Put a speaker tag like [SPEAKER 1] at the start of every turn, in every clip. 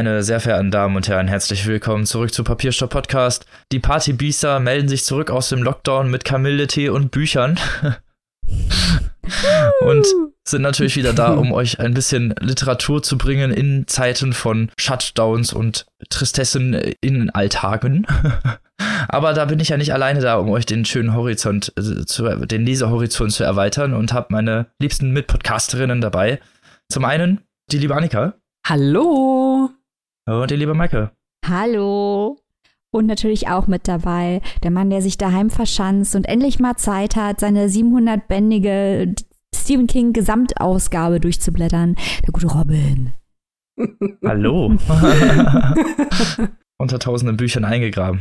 [SPEAKER 1] Meine sehr verehrten Damen und Herren, herzlich willkommen zurück zu Papierstopp Podcast. Die Partybiester melden sich zurück aus dem Lockdown mit Kamilletee und Büchern. und sind natürlich wieder da, um euch ein bisschen Literatur zu bringen in Zeiten von Shutdowns und Tristessen in Alltagen. Aber da bin ich ja nicht alleine da, um euch den schönen Horizont, äh, zu, den Lesehorizont zu erweitern und habe meine liebsten Mitpodcasterinnen dabei. Zum einen die liebe Annika.
[SPEAKER 2] Hallo.
[SPEAKER 1] Und die liebe Maike.
[SPEAKER 3] Hallo. Und natürlich auch mit dabei der Mann, der sich daheim verschanzt und endlich mal Zeit hat, seine 700-bändige Stephen King Gesamtausgabe durchzublättern. Der gute Robin.
[SPEAKER 1] Hallo. Unter tausenden Büchern eingegraben.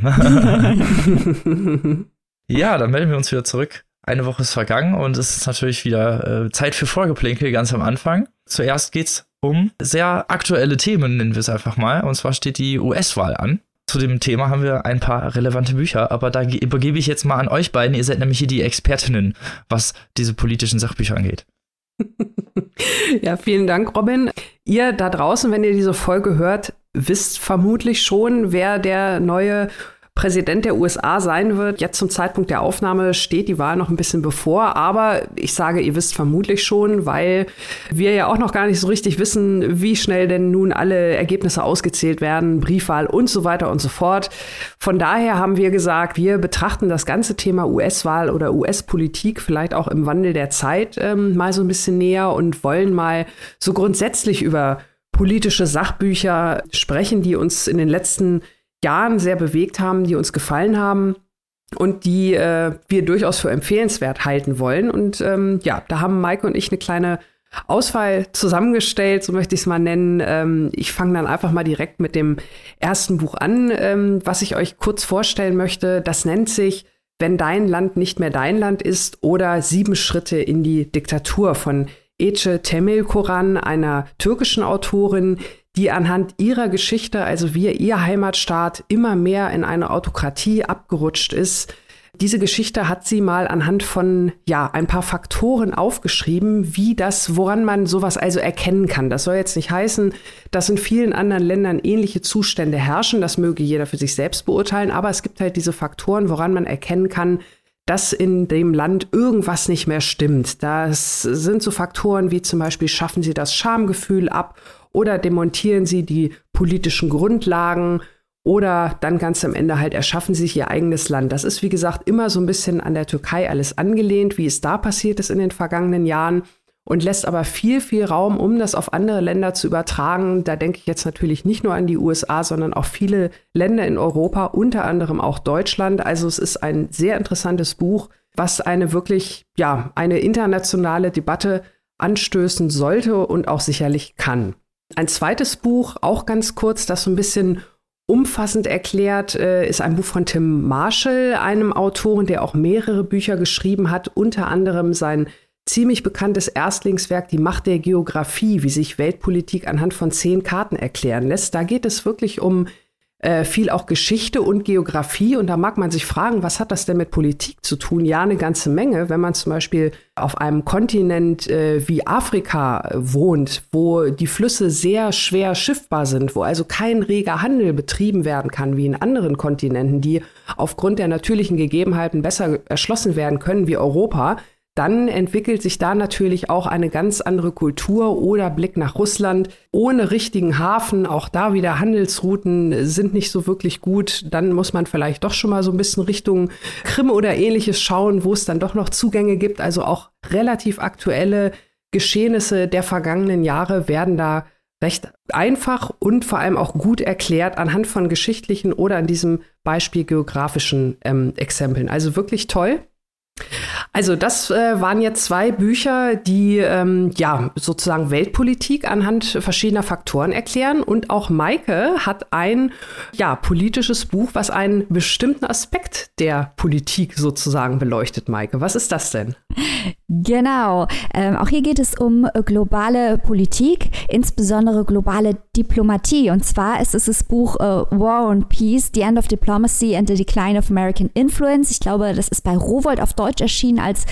[SPEAKER 1] ja, dann melden wir uns wieder zurück. Eine Woche ist vergangen und es ist natürlich wieder äh, Zeit für Vorgeplänkel ganz am Anfang. Zuerst geht's um sehr aktuelle Themen, nennen wir es einfach mal. Und zwar steht die US-Wahl an. Zu dem Thema haben wir ein paar relevante Bücher, aber da übergebe ich jetzt mal an euch beiden. Ihr seid nämlich hier die Expertinnen, was diese politischen Sachbücher angeht.
[SPEAKER 2] Ja, vielen Dank, Robin. Ihr da draußen, wenn ihr diese Folge hört, wisst vermutlich schon, wer der neue Präsident der USA sein wird. Jetzt zum Zeitpunkt der Aufnahme steht die Wahl noch ein bisschen bevor, aber ich sage, ihr wisst vermutlich schon, weil wir ja auch noch gar nicht so richtig wissen, wie schnell denn nun alle Ergebnisse ausgezählt werden, Briefwahl und so weiter und so fort. Von daher haben wir gesagt, wir betrachten das ganze Thema US-Wahl oder US-Politik vielleicht auch im Wandel der Zeit ähm, mal so ein bisschen näher und wollen mal so grundsätzlich über politische Sachbücher sprechen, die uns in den letzten Jahren sehr bewegt haben, die uns gefallen haben und die äh, wir durchaus für empfehlenswert halten wollen. Und ähm, ja, da haben Maike und ich eine kleine Auswahl zusammengestellt, so möchte ich es mal nennen. Ähm, ich fange dann einfach mal direkt mit dem ersten Buch an, ähm, was ich euch kurz vorstellen möchte. Das nennt sich Wenn dein Land nicht mehr dein Land ist oder Sieben Schritte in die Diktatur von Ece Temel Koran, einer türkischen Autorin, die anhand ihrer Geschichte, also wie ihr Heimatstaat immer mehr in eine Autokratie abgerutscht ist. Diese Geschichte hat sie mal anhand von ja ein paar Faktoren aufgeschrieben, wie das, woran man sowas also erkennen kann. Das soll jetzt nicht heißen, dass in vielen anderen Ländern ähnliche Zustände herrschen. Das möge jeder für sich selbst beurteilen. Aber es gibt halt diese Faktoren, woran man erkennen kann, dass in dem Land irgendwas nicht mehr stimmt. Das sind so Faktoren wie zum Beispiel schaffen sie das Schamgefühl ab oder demontieren sie die politischen Grundlagen oder dann ganz am Ende halt erschaffen sie sich ihr eigenes Land. Das ist, wie gesagt, immer so ein bisschen an der Türkei alles angelehnt, wie es da passiert ist in den vergangenen Jahren und lässt aber viel, viel Raum, um das auf andere Länder zu übertragen. Da denke ich jetzt natürlich nicht nur an die USA, sondern auch viele Länder in Europa, unter anderem auch Deutschland. Also es ist ein sehr interessantes Buch, was eine wirklich, ja, eine internationale Debatte anstößen sollte und auch sicherlich kann. Ein zweites Buch, auch ganz kurz, das so ein bisschen umfassend erklärt, äh, ist ein Buch von Tim Marshall, einem Autoren, der auch mehrere Bücher geschrieben hat, unter anderem sein ziemlich bekanntes Erstlingswerk Die Macht der Geografie, wie sich Weltpolitik anhand von zehn Karten erklären lässt. Da geht es wirklich um äh, viel auch Geschichte und Geografie. Und da mag man sich fragen, was hat das denn mit Politik zu tun? Ja, eine ganze Menge. Wenn man zum Beispiel auf einem Kontinent äh, wie Afrika wohnt, wo die Flüsse sehr schwer schiffbar sind, wo also kein reger Handel betrieben werden kann wie in anderen Kontinenten, die aufgrund der natürlichen Gegebenheiten besser erschlossen werden können wie Europa, dann entwickelt sich da natürlich auch eine ganz andere Kultur oder Blick nach Russland. Ohne richtigen Hafen, auch da wieder Handelsrouten sind nicht so wirklich gut. Dann muss man vielleicht doch schon mal so ein bisschen Richtung Krim oder ähnliches schauen, wo es dann doch noch Zugänge gibt. Also auch relativ aktuelle Geschehnisse der vergangenen Jahre werden da recht einfach und vor allem auch gut erklärt anhand von geschichtlichen oder an diesem Beispiel geografischen ähm, Exempeln. Also wirklich toll. Also das äh, waren jetzt zwei Bücher, die ähm, ja sozusagen Weltpolitik anhand verschiedener Faktoren erklären. Und auch Maike hat ein ja politisches Buch, was einen bestimmten Aspekt der Politik sozusagen beleuchtet. Maike, was ist das denn?
[SPEAKER 3] Genau. Ähm, auch hier geht es um globale Politik, insbesondere globale Diplomatie. Und zwar ist es das Buch äh, War and Peace: The End of Diplomacy and the Decline of American Influence. Ich glaube, das ist bei Rowold auf Deutsch erschienen als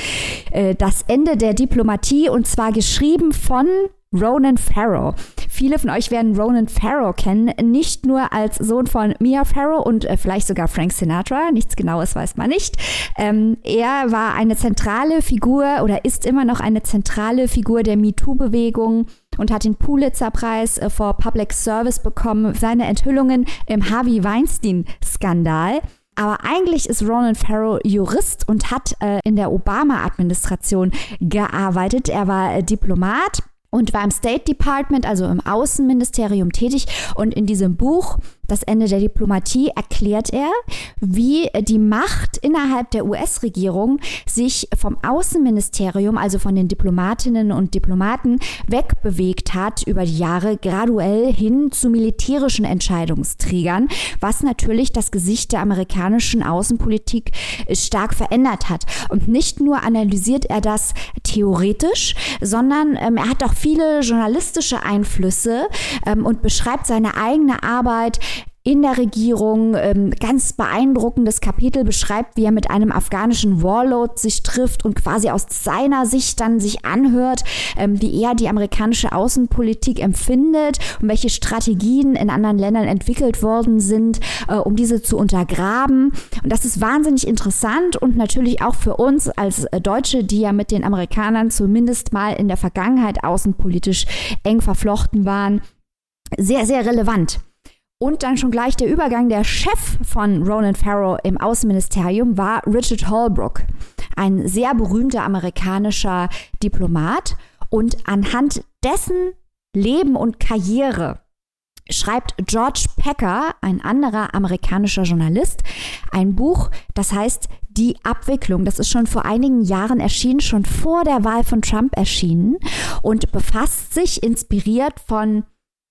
[SPEAKER 3] äh, das Ende der Diplomatie und zwar geschrieben von Ronan Farrow. Viele von euch werden Ronan Farrow kennen, nicht nur als Sohn von Mia Farrow und äh, vielleicht sogar Frank Sinatra, nichts Genaues weiß man nicht. Ähm, er war eine zentrale Figur oder ist immer noch eine zentrale Figur der MeToo-Bewegung und hat den Pulitzer-Preis äh, for Public Service bekommen. Seine Enthüllungen im Harvey Weinstein-Skandal. Aber eigentlich ist Ronan Farrow Jurist und hat äh, in der Obama-Administration gearbeitet. Er war äh, Diplomat und war im State Department, also im Außenministerium tätig. Und in diesem Buch das Ende der Diplomatie erklärt er, wie die Macht innerhalb der US-Regierung sich vom Außenministerium, also von den Diplomatinnen und Diplomaten, wegbewegt hat über die Jahre graduell hin zu militärischen Entscheidungsträgern, was natürlich das Gesicht der amerikanischen Außenpolitik stark verändert hat. Und nicht nur analysiert er das theoretisch, sondern ähm, er hat auch viele journalistische Einflüsse ähm, und beschreibt seine eigene Arbeit in der Regierung. Ähm, ganz beeindruckendes Kapitel beschreibt, wie er mit einem afghanischen Warlord sich trifft und quasi aus seiner Sicht dann sich anhört, ähm, wie er die amerikanische Außenpolitik empfindet und welche Strategien in anderen Ländern entwickelt worden sind, äh, um diese zu untergraben. Und das ist wahnsinnig interessant und natürlich auch für uns als äh, Deutsche, die ja mit den Amerikanern zumindest mal in der Vergangenheit außenpolitisch eng verflochten waren, sehr, sehr relevant. Und dann schon gleich der Übergang. Der Chef von Ronan Farrow im Außenministerium war Richard Holbrooke, ein sehr berühmter amerikanischer Diplomat. Und anhand dessen Leben und Karriere schreibt George Packer, ein anderer amerikanischer Journalist, ein Buch, das heißt Die Abwicklung. Das ist schon vor einigen Jahren erschienen, schon vor der Wahl von Trump erschienen und befasst sich inspiriert von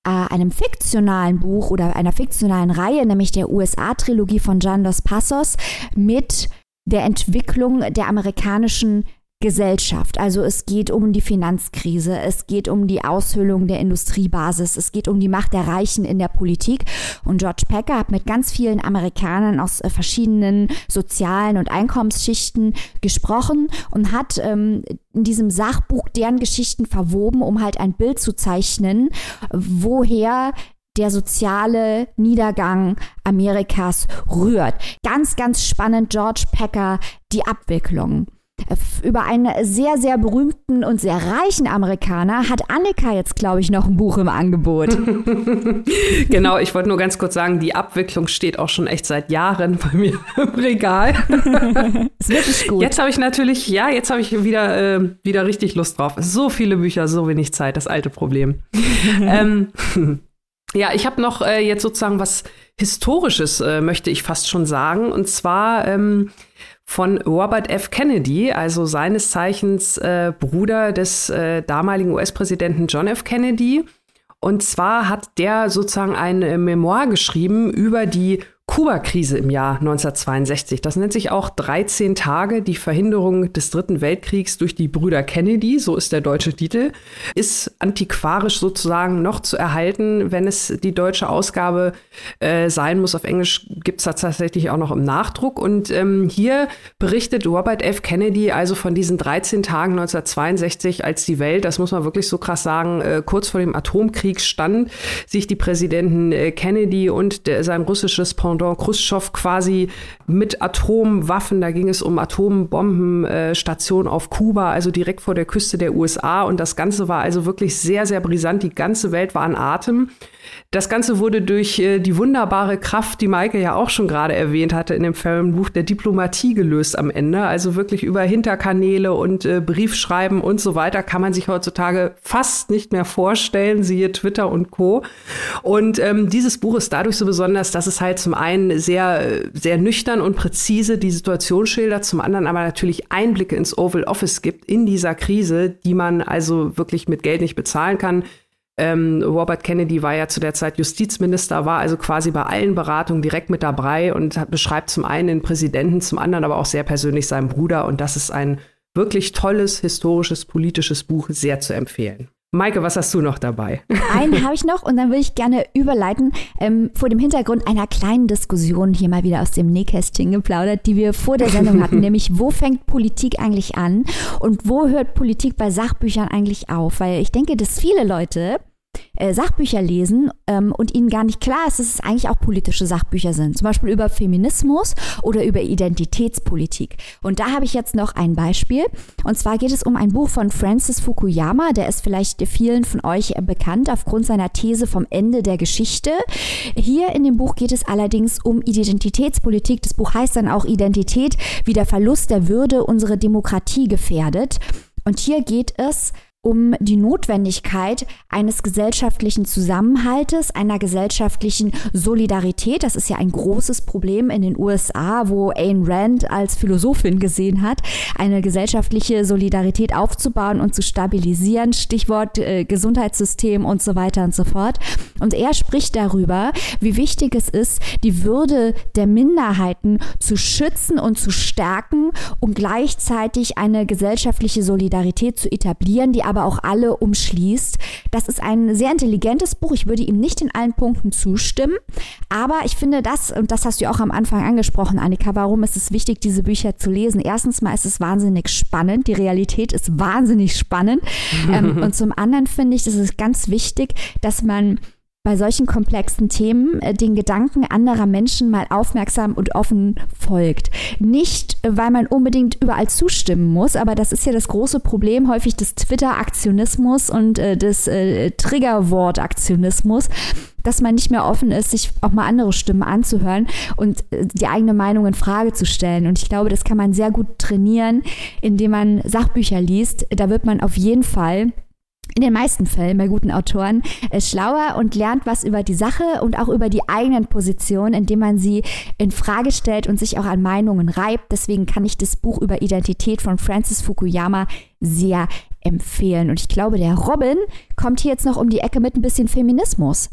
[SPEAKER 3] einem fiktionalen Buch oder einer fiktionalen Reihe, nämlich der USA-Trilogie von Gian Dos Passos, mit der Entwicklung der amerikanischen Gesellschaft. Also es geht um die Finanzkrise, es geht um die Aushöhlung der Industriebasis, es geht um die Macht der Reichen in der Politik. Und George Packer hat mit ganz vielen Amerikanern aus äh, verschiedenen sozialen und Einkommensschichten gesprochen und hat ähm, in diesem Sachbuch deren Geschichten verwoben, um halt ein Bild zu zeichnen, woher der soziale Niedergang Amerikas rührt. Ganz, ganz spannend, George Packer, die Abwicklung über einen sehr, sehr berühmten und sehr reichen Amerikaner hat Annika jetzt, glaube ich, noch ein Buch im Angebot.
[SPEAKER 2] genau, ich wollte nur ganz kurz sagen, die Abwicklung steht auch schon echt seit Jahren bei mir im Regal. ist wirklich gut. Jetzt habe ich natürlich, ja, jetzt habe ich wieder, äh, wieder richtig Lust drauf. So viele Bücher, so wenig Zeit, das alte Problem. ähm, ja, ich habe noch äh, jetzt sozusagen was Historisches, äh, möchte ich fast schon sagen. Und zwar ähm, von Robert F. Kennedy, also seines Zeichens äh, Bruder des äh, damaligen US-Präsidenten John F. Kennedy. Und zwar hat der sozusagen ein Memoir geschrieben über die Kuba-Krise im Jahr 1962. Das nennt sich auch 13 Tage, die Verhinderung des Dritten Weltkriegs durch die Brüder Kennedy, so ist der deutsche Titel, ist antiquarisch sozusagen noch zu erhalten, wenn es die deutsche Ausgabe äh, sein muss. Auf Englisch gibt es tatsächlich auch noch im Nachdruck. Und ähm, hier berichtet Robert F. Kennedy also von diesen 13 Tagen 1962, als die Welt, das muss man wirklich so krass sagen, äh, kurz vor dem Atomkrieg stand, sich die Präsidenten äh, Kennedy und der, sein russisches Pendant Pendant Khrushchev quasi mit Atomwaffen. Da ging es um Atombombenstation auf Kuba, also direkt vor der Küste der USA. Und das Ganze war also wirklich sehr, sehr brisant. Die ganze Welt war an Atem. Das Ganze wurde durch äh, die wunderbare Kraft, die Maike ja auch schon gerade erwähnt hatte in dem Fernbuch, der Diplomatie gelöst am Ende. Also wirklich über Hinterkanäle und äh, Briefschreiben und so weiter kann man sich heutzutage fast nicht mehr vorstellen, siehe Twitter und Co. Und ähm, dieses Buch ist dadurch so besonders, dass es halt zum einen sehr, sehr nüchtern und präzise die Situation schildert, zum anderen aber natürlich Einblicke ins Oval Office gibt in dieser Krise, die man also wirklich mit Geld nicht bezahlen kann ähm, Robert Kennedy war ja zu der Zeit Justizminister, war also quasi bei allen Beratungen direkt mit dabei und hat, beschreibt zum einen den Präsidenten, zum anderen aber auch sehr persönlich seinen Bruder. Und das ist ein wirklich tolles, historisches, politisches Buch, sehr zu empfehlen. Maike, was hast du noch dabei?
[SPEAKER 3] Einen habe ich noch und dann würde ich gerne überleiten ähm, vor dem Hintergrund einer kleinen Diskussion hier mal wieder aus dem Nähkästchen geplaudert, die wir vor der Sendung hatten, nämlich wo fängt Politik eigentlich an und wo hört Politik bei Sachbüchern eigentlich auf? Weil ich denke, dass viele Leute äh, Sachbücher lesen ähm, und ihnen gar nicht klar ist, dass es eigentlich auch politische Sachbücher sind. Zum Beispiel über Feminismus oder über Identitätspolitik. Und da habe ich jetzt noch ein Beispiel. Und zwar geht es um ein Buch von Francis Fukuyama. Der ist vielleicht vielen von euch bekannt aufgrund seiner These vom Ende der Geschichte. Hier in dem Buch geht es allerdings um Identitätspolitik. Das Buch heißt dann auch Identität, wie der Verlust der Würde unsere Demokratie gefährdet. Und hier geht es um die Notwendigkeit eines gesellschaftlichen Zusammenhaltes, einer gesellschaftlichen Solidarität. Das ist ja ein großes Problem in den USA, wo Ayn Rand als Philosophin gesehen hat, eine gesellschaftliche Solidarität aufzubauen und zu stabilisieren. Stichwort äh, Gesundheitssystem und so weiter und so fort. Und er spricht darüber, wie wichtig es ist, die Würde der Minderheiten zu schützen und zu stärken, um gleichzeitig eine gesellschaftliche Solidarität zu etablieren, die aber aber auch alle umschließt. Das ist ein sehr intelligentes Buch. Ich würde ihm nicht in allen Punkten zustimmen, aber ich finde das, und das hast du auch am Anfang angesprochen, Annika, warum ist es wichtig, diese Bücher zu lesen? Erstens mal ist es wahnsinnig spannend. Die Realität ist wahnsinnig spannend. ähm, und zum anderen finde ich, es ist ganz wichtig, dass man bei solchen komplexen Themen äh, den Gedanken anderer Menschen mal aufmerksam und offen folgt. Nicht, äh, weil man unbedingt überall zustimmen muss, aber das ist ja das große Problem häufig des Twitter-Aktionismus und äh, des äh, Triggerwort-Aktionismus, dass man nicht mehr offen ist, sich auch mal andere Stimmen anzuhören und äh, die eigene Meinung in Frage zu stellen. Und ich glaube, das kann man sehr gut trainieren, indem man Sachbücher liest. Da wird man auf jeden Fall in den meisten Fällen bei guten Autoren äh, schlauer und lernt was über die Sache und auch über die eigenen Positionen, indem man sie in Frage stellt und sich auch an Meinungen reibt. Deswegen kann ich das Buch über Identität von Francis Fukuyama sehr empfehlen. Und ich glaube, der Robin kommt hier jetzt noch um die Ecke mit ein bisschen Feminismus.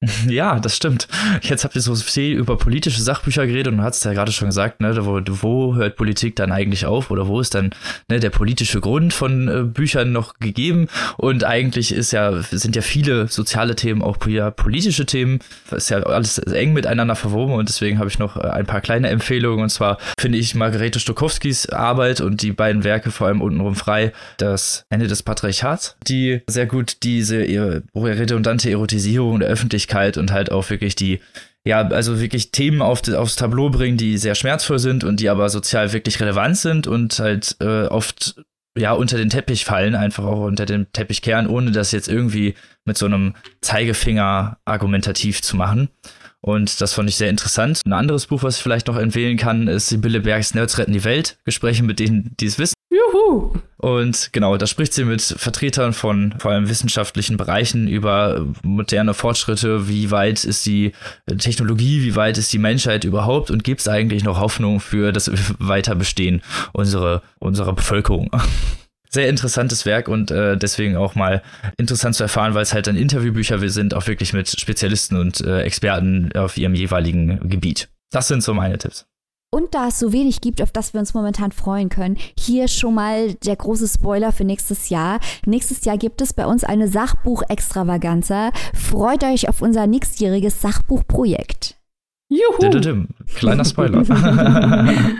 [SPEAKER 1] Ja, das stimmt. Jetzt habt ihr so viel über politische Sachbücher geredet und du hast ja gerade schon gesagt, ne, wo, wo, hört Politik dann eigentlich auf oder wo ist dann ne, der politische Grund von äh, Büchern noch gegeben? Und eigentlich ist ja, sind ja viele soziale Themen auch ja, politische Themen. Ist ja alles eng miteinander verwoben und deswegen habe ich noch äh, ein paar kleine Empfehlungen. Und zwar finde ich Margarete Stokowskis Arbeit und die beiden Werke, vor allem untenrum frei, das Ende des Patriarchats, die sehr gut diese redundante Erotisierung der Öffentlichkeit Öffentlichkeit und halt auch wirklich die, ja, also wirklich Themen auf, aufs Tableau bringen, die sehr schmerzvoll sind und die aber sozial wirklich relevant sind und halt äh, oft ja unter den Teppich fallen, einfach auch unter den Teppich kehren, ohne das jetzt irgendwie mit so einem Zeigefinger argumentativ zu machen. Und das fand ich sehr interessant. Ein anderes Buch, was ich vielleicht noch empfehlen kann, ist Sibylle Bergs Nerds retten die Welt. Gespräche mit denen, die es wissen. Juhu! Und genau, da spricht sie mit Vertretern von vor allem wissenschaftlichen Bereichen über moderne Fortschritte, wie weit ist die Technologie, wie weit ist die Menschheit überhaupt und gibt es eigentlich noch Hoffnung für das Weiterbestehen unserer, unserer Bevölkerung. Sehr interessantes Werk und äh, deswegen auch mal interessant zu erfahren, weil es halt dann Interviewbücher sind, auch wirklich mit Spezialisten und äh, Experten auf ihrem jeweiligen Gebiet. Das sind so meine Tipps.
[SPEAKER 3] Und da es so wenig gibt, auf das wir uns momentan freuen können, hier schon mal der große Spoiler für nächstes Jahr. Nächstes Jahr gibt es bei uns eine Sachbuch-Extravaganza. Freut euch auf unser nächstjähriges Sachbuchprojekt.
[SPEAKER 1] Juhu! Kleiner Spoiler.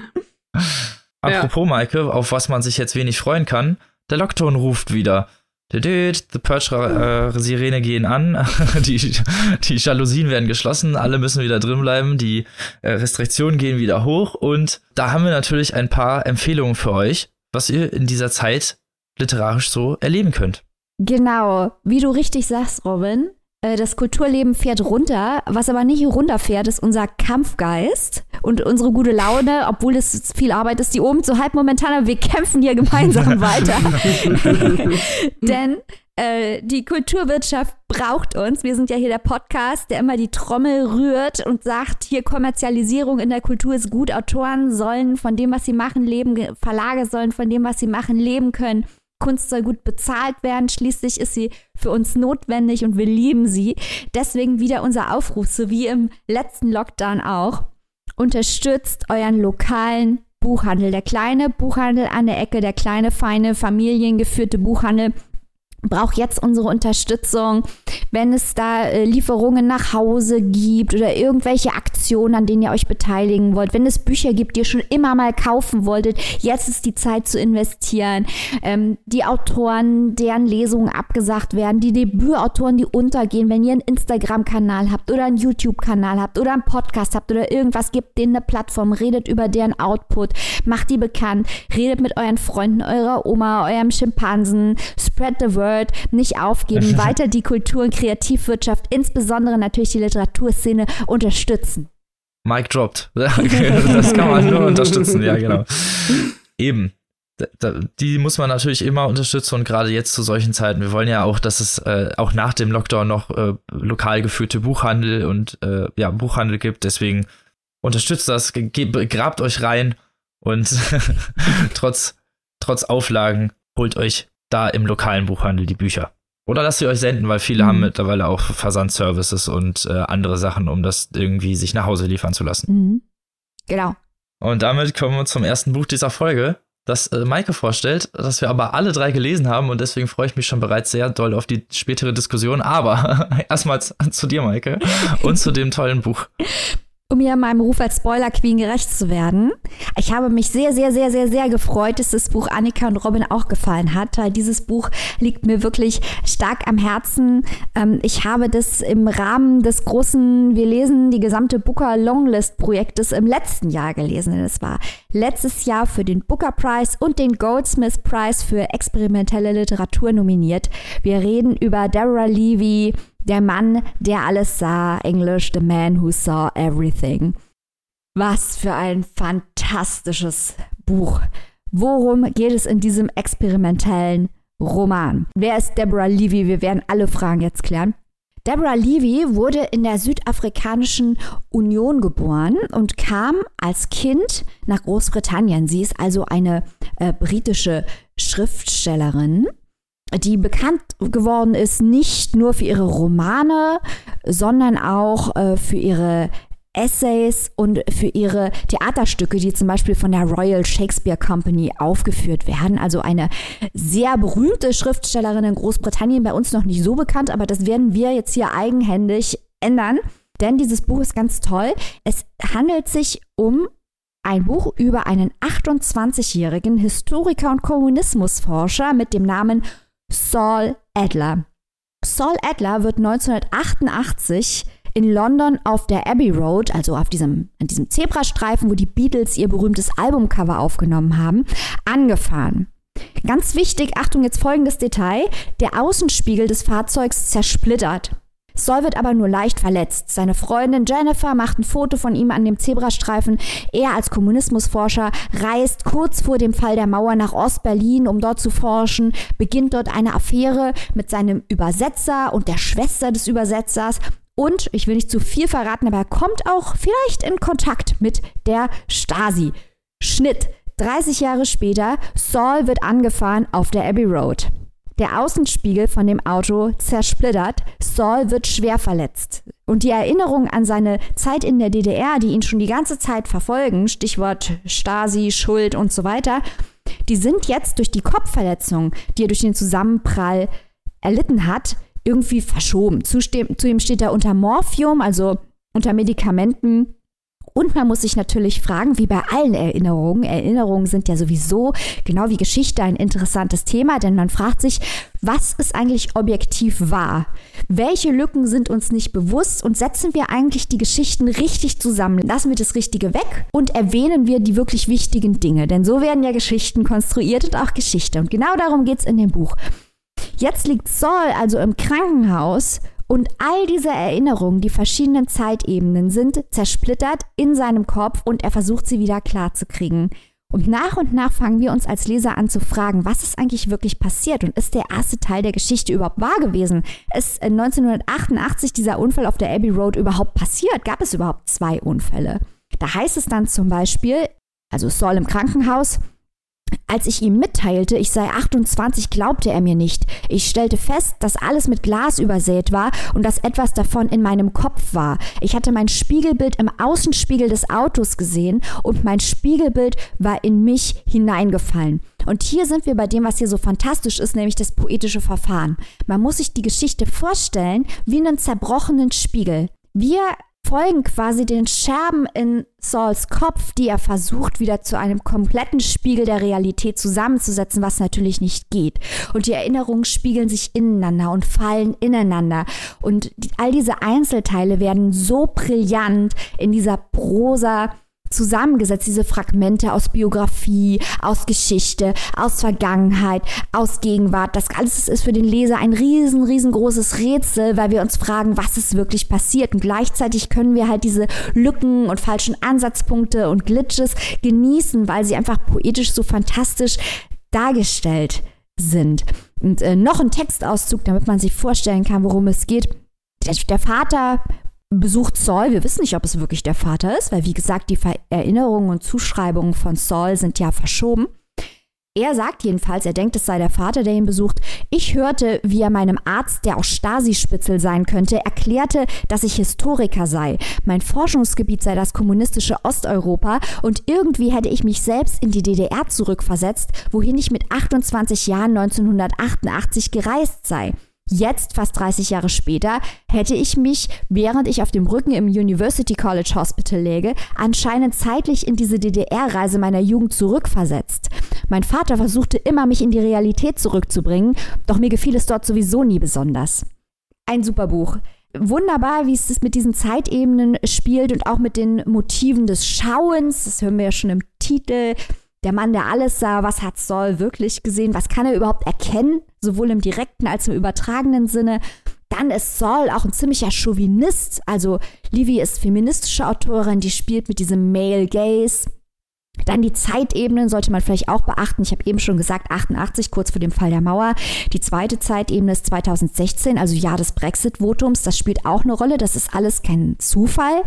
[SPEAKER 1] Apropos, ja. Maike, auf was man sich jetzt wenig freuen kann, der Lockdown ruft wieder. The Purge-Sirene gehen an, die, die Jalousien werden geschlossen, alle müssen wieder drin bleiben, die äh, Restriktionen gehen wieder hoch und da haben wir natürlich ein paar Empfehlungen für euch, was ihr in dieser Zeit literarisch so erleben könnt.
[SPEAKER 3] Genau, wie du richtig sagst, Robin, das Kulturleben fährt runter. Was aber nicht runterfährt, ist unser Kampfgeist und unsere gute Laune, obwohl es viel Arbeit ist, die oben zu halten momentan, aber wir kämpfen hier gemeinsam weiter. Denn äh, die Kulturwirtschaft braucht uns. Wir sind ja hier der Podcast, der immer die Trommel rührt und sagt, hier Kommerzialisierung in der Kultur ist gut. Autoren sollen von dem, was sie machen, leben. Verlage sollen von dem, was sie machen, leben können. Kunst soll gut bezahlt werden. Schließlich ist sie für uns notwendig und wir lieben sie. Deswegen wieder unser Aufruf, so wie im letzten Lockdown auch. Unterstützt euren lokalen Buchhandel. Der kleine Buchhandel an der Ecke, der kleine, feine, familiengeführte Buchhandel braucht jetzt unsere Unterstützung, wenn es da äh, Lieferungen nach Hause gibt oder irgendwelche Aktionen, an denen ihr euch beteiligen wollt, wenn es Bücher gibt, die ihr schon immer mal kaufen wolltet, jetzt ist die Zeit zu investieren. Ähm, die Autoren, deren Lesungen abgesagt werden, die Debütautoren, die untergehen, wenn ihr einen Instagram-Kanal habt oder einen YouTube-Kanal habt oder einen Podcast habt oder irgendwas, gebt denen eine Plattform, redet über deren Output, macht die bekannt, redet mit euren Freunden, eurer Oma, eurem Schimpansen, spread the word Word, nicht aufgeben, weiter die Kultur- und Kreativwirtschaft, insbesondere natürlich die Literaturszene unterstützen.
[SPEAKER 1] Mike dropped. das kann man nur unterstützen, ja, genau. Eben. Die muss man natürlich immer unterstützen und gerade jetzt zu solchen Zeiten. Wir wollen ja auch, dass es äh, auch nach dem Lockdown noch äh, lokal geführte Buchhandel und äh, ja, Buchhandel gibt. Deswegen unterstützt das, grabt euch rein und trotz, trotz Auflagen holt euch da im lokalen Buchhandel die Bücher. Oder lasst sie euch senden, weil viele mhm. haben mittlerweile auch Versandservices und äh, andere Sachen, um das irgendwie sich nach Hause liefern zu lassen.
[SPEAKER 3] Mhm. Genau.
[SPEAKER 1] Und damit kommen wir zum ersten Buch dieser Folge, das äh, Maike vorstellt, das wir aber alle drei gelesen haben und deswegen freue ich mich schon bereits sehr doll auf die spätere Diskussion. Aber erstmal zu dir, Maike, und zu dem tollen Buch
[SPEAKER 3] um mir meinem Ruf als Spoiler Queen gerecht zu werden. Ich habe mich sehr, sehr, sehr, sehr, sehr gefreut, dass das Buch Annika und Robin auch gefallen hat. Dieses Buch liegt mir wirklich stark am Herzen. Ähm, ich habe das im Rahmen des großen, wir lesen die gesamte Booker Longlist Projektes im letzten Jahr gelesen. Es war letztes Jahr für den Booker Prize und den Goldsmith Prize für experimentelle Literatur nominiert. Wir reden über Deborah Levy, der Mann, der alles sah, Englisch, The Man Who Saw Everything. Was für ein fantastisches Buch. Worum geht es in diesem experimentellen Roman? Wer ist Deborah Levy? Wir werden alle Fragen jetzt klären. Deborah Levy wurde in der Südafrikanischen Union geboren und kam als Kind nach Großbritannien. Sie ist also eine äh, britische Schriftstellerin die bekannt geworden ist, nicht nur für ihre Romane, sondern auch äh, für ihre Essays und für ihre Theaterstücke, die zum Beispiel von der Royal Shakespeare Company aufgeführt werden. Also eine sehr berühmte Schriftstellerin in Großbritannien, bei uns noch nicht so bekannt, aber das werden wir jetzt hier eigenhändig ändern. Denn dieses Buch ist ganz toll. Es handelt sich um ein Buch über einen 28-jährigen Historiker und Kommunismusforscher mit dem Namen Saul Adler. Saul Adler wird 1988 in London auf der Abbey Road, also auf diesem, an diesem Zebrastreifen, wo die Beatles ihr berühmtes Albumcover aufgenommen haben, angefahren. Ganz wichtig, Achtung, jetzt folgendes Detail. Der Außenspiegel des Fahrzeugs zersplittert. Sol wird aber nur leicht verletzt. Seine Freundin Jennifer macht ein Foto von ihm an dem Zebrastreifen. Er als Kommunismusforscher reist kurz vor dem Fall der Mauer nach Ostberlin, um dort zu forschen, beginnt dort eine Affäre mit seinem Übersetzer und der Schwester des Übersetzers. Und ich will nicht zu viel verraten, aber er kommt auch vielleicht in Kontakt mit der Stasi. Schnitt. 30 Jahre später, Saul wird angefahren auf der Abbey Road. Der Außenspiegel von dem Auto zersplittert. Saul wird schwer verletzt. Und die Erinnerungen an seine Zeit in der DDR, die ihn schon die ganze Zeit verfolgen, Stichwort Stasi, Schuld und so weiter, die sind jetzt durch die Kopfverletzung, die er durch den Zusammenprall erlitten hat, irgendwie verschoben. Zu, zu ihm steht er unter Morphium, also unter Medikamenten und man muss sich natürlich fragen, wie bei allen Erinnerungen, Erinnerungen sind ja sowieso genau wie Geschichte ein interessantes Thema, denn man fragt sich, was ist eigentlich objektiv wahr? Welche Lücken sind uns nicht bewusst und setzen wir eigentlich die Geschichten richtig zusammen? Lassen wir das Richtige weg und erwähnen wir die wirklich wichtigen Dinge? Denn so werden ja Geschichten konstruiert und auch Geschichte. Und genau darum geht es in dem Buch. Jetzt liegt Saul also im Krankenhaus und all diese Erinnerungen, die verschiedenen Zeitebenen sind zersplittert in seinem Kopf und er versucht sie wieder klarzukriegen. Und nach und nach fangen wir uns als Leser an zu fragen, was ist eigentlich wirklich passiert und ist der erste Teil der Geschichte überhaupt wahr gewesen? Ist 1988 dieser Unfall auf der Abbey Road überhaupt passiert? Gab es überhaupt zwei Unfälle? Da heißt es dann zum Beispiel, also Saul im Krankenhaus, Als ich ihm mitteilte, ich sei 28, glaubte er mir nicht. Ich stellte fest, dass alles mit Glas übersät war und dass etwas davon in meinem Kopf war. Ich hatte mein Spiegelbild im Außenspiegel des Autos gesehen und mein Spiegelbild war in mich hineingefallen. Und hier sind wir bei dem, was hier so fantastisch ist, nämlich das poetische Verfahren. Man muss sich die Geschichte vorstellen wie einen zerbrochenen Spiegel. Wir folgen quasi den Scherben in Sauls Kopf, die er versucht, wieder zu einem kompletten Spiegel der Realität zusammenzusetzen, was natürlich nicht geht. Und die Erinnerungen spiegeln sich ineinander und fallen ineinander. Und all diese Einzelteile werden so brillant in dieser Prosa zusammengesetzt, diese Fragmente aus Biografie, aus Geschichte, aus Vergangenheit, aus Gegenwart. Das alles ist für den Leser ein riesen, riesengroßes Rätsel, weil wir uns fragen, was ist wirklich passiert. Und gleichzeitig können wir halt diese Lücken und falschen Ansatzpunkte und Glitches genießen, weil sie einfach poetisch so fantastisch dargestellt sind. Und äh, noch ein Textauszug, damit man sich vorstellen kann, worum es geht. Der, der Vater besucht Saul. Wir wissen nicht, ob es wirklich der Vater ist, weil wie gesagt, die Erinnerungen und Zuschreibungen von Saul sind ja verschoben. Er sagt jedenfalls, er denkt, es sei der Vater, der ihn besucht. Ich hörte, wie er meinem Arzt, der auch Stasi-Spitzel sein könnte, erklärte, dass ich Historiker sei. Mein Forschungsgebiet sei das kommunistische Osteuropa und irgendwie hätte ich mich selbst in die DDR zurückversetzt, wohin ich mit 28 Jahren 1988 gereist sei. Jetzt, fast 30 Jahre später, hätte ich mich, während ich auf dem Rücken im University College Hospital läge, anscheinend zeitlich in diese DDR-Reise meiner Jugend zurückversetzt. Mein Vater versuchte immer, mich in die Realität zurückzubringen, doch mir gefiel es dort sowieso nie besonders. Ein super Buch. Wunderbar, wie es mit diesen Zeitebenen spielt und auch mit den Motiven des Schauens. Das hören wir ja schon im Titel der Mann, der alles sah, was hat Saul wirklich gesehen, was kann er überhaupt erkennen, sowohl im direkten als im übertragenen Sinne. Dann ist Saul auch ein ziemlicher Chauvinist. Also Livy ist feministische Autorin, die spielt mit diesem Male Gaze. Dann die Zeitebenen sollte man vielleicht auch beachten. Ich habe eben schon gesagt, 88, kurz vor dem Fall der Mauer. Die zweite Zeitebene ist 2016, also Jahr des Brexit-Votums. Das spielt auch eine Rolle. Das ist alles kein Zufall.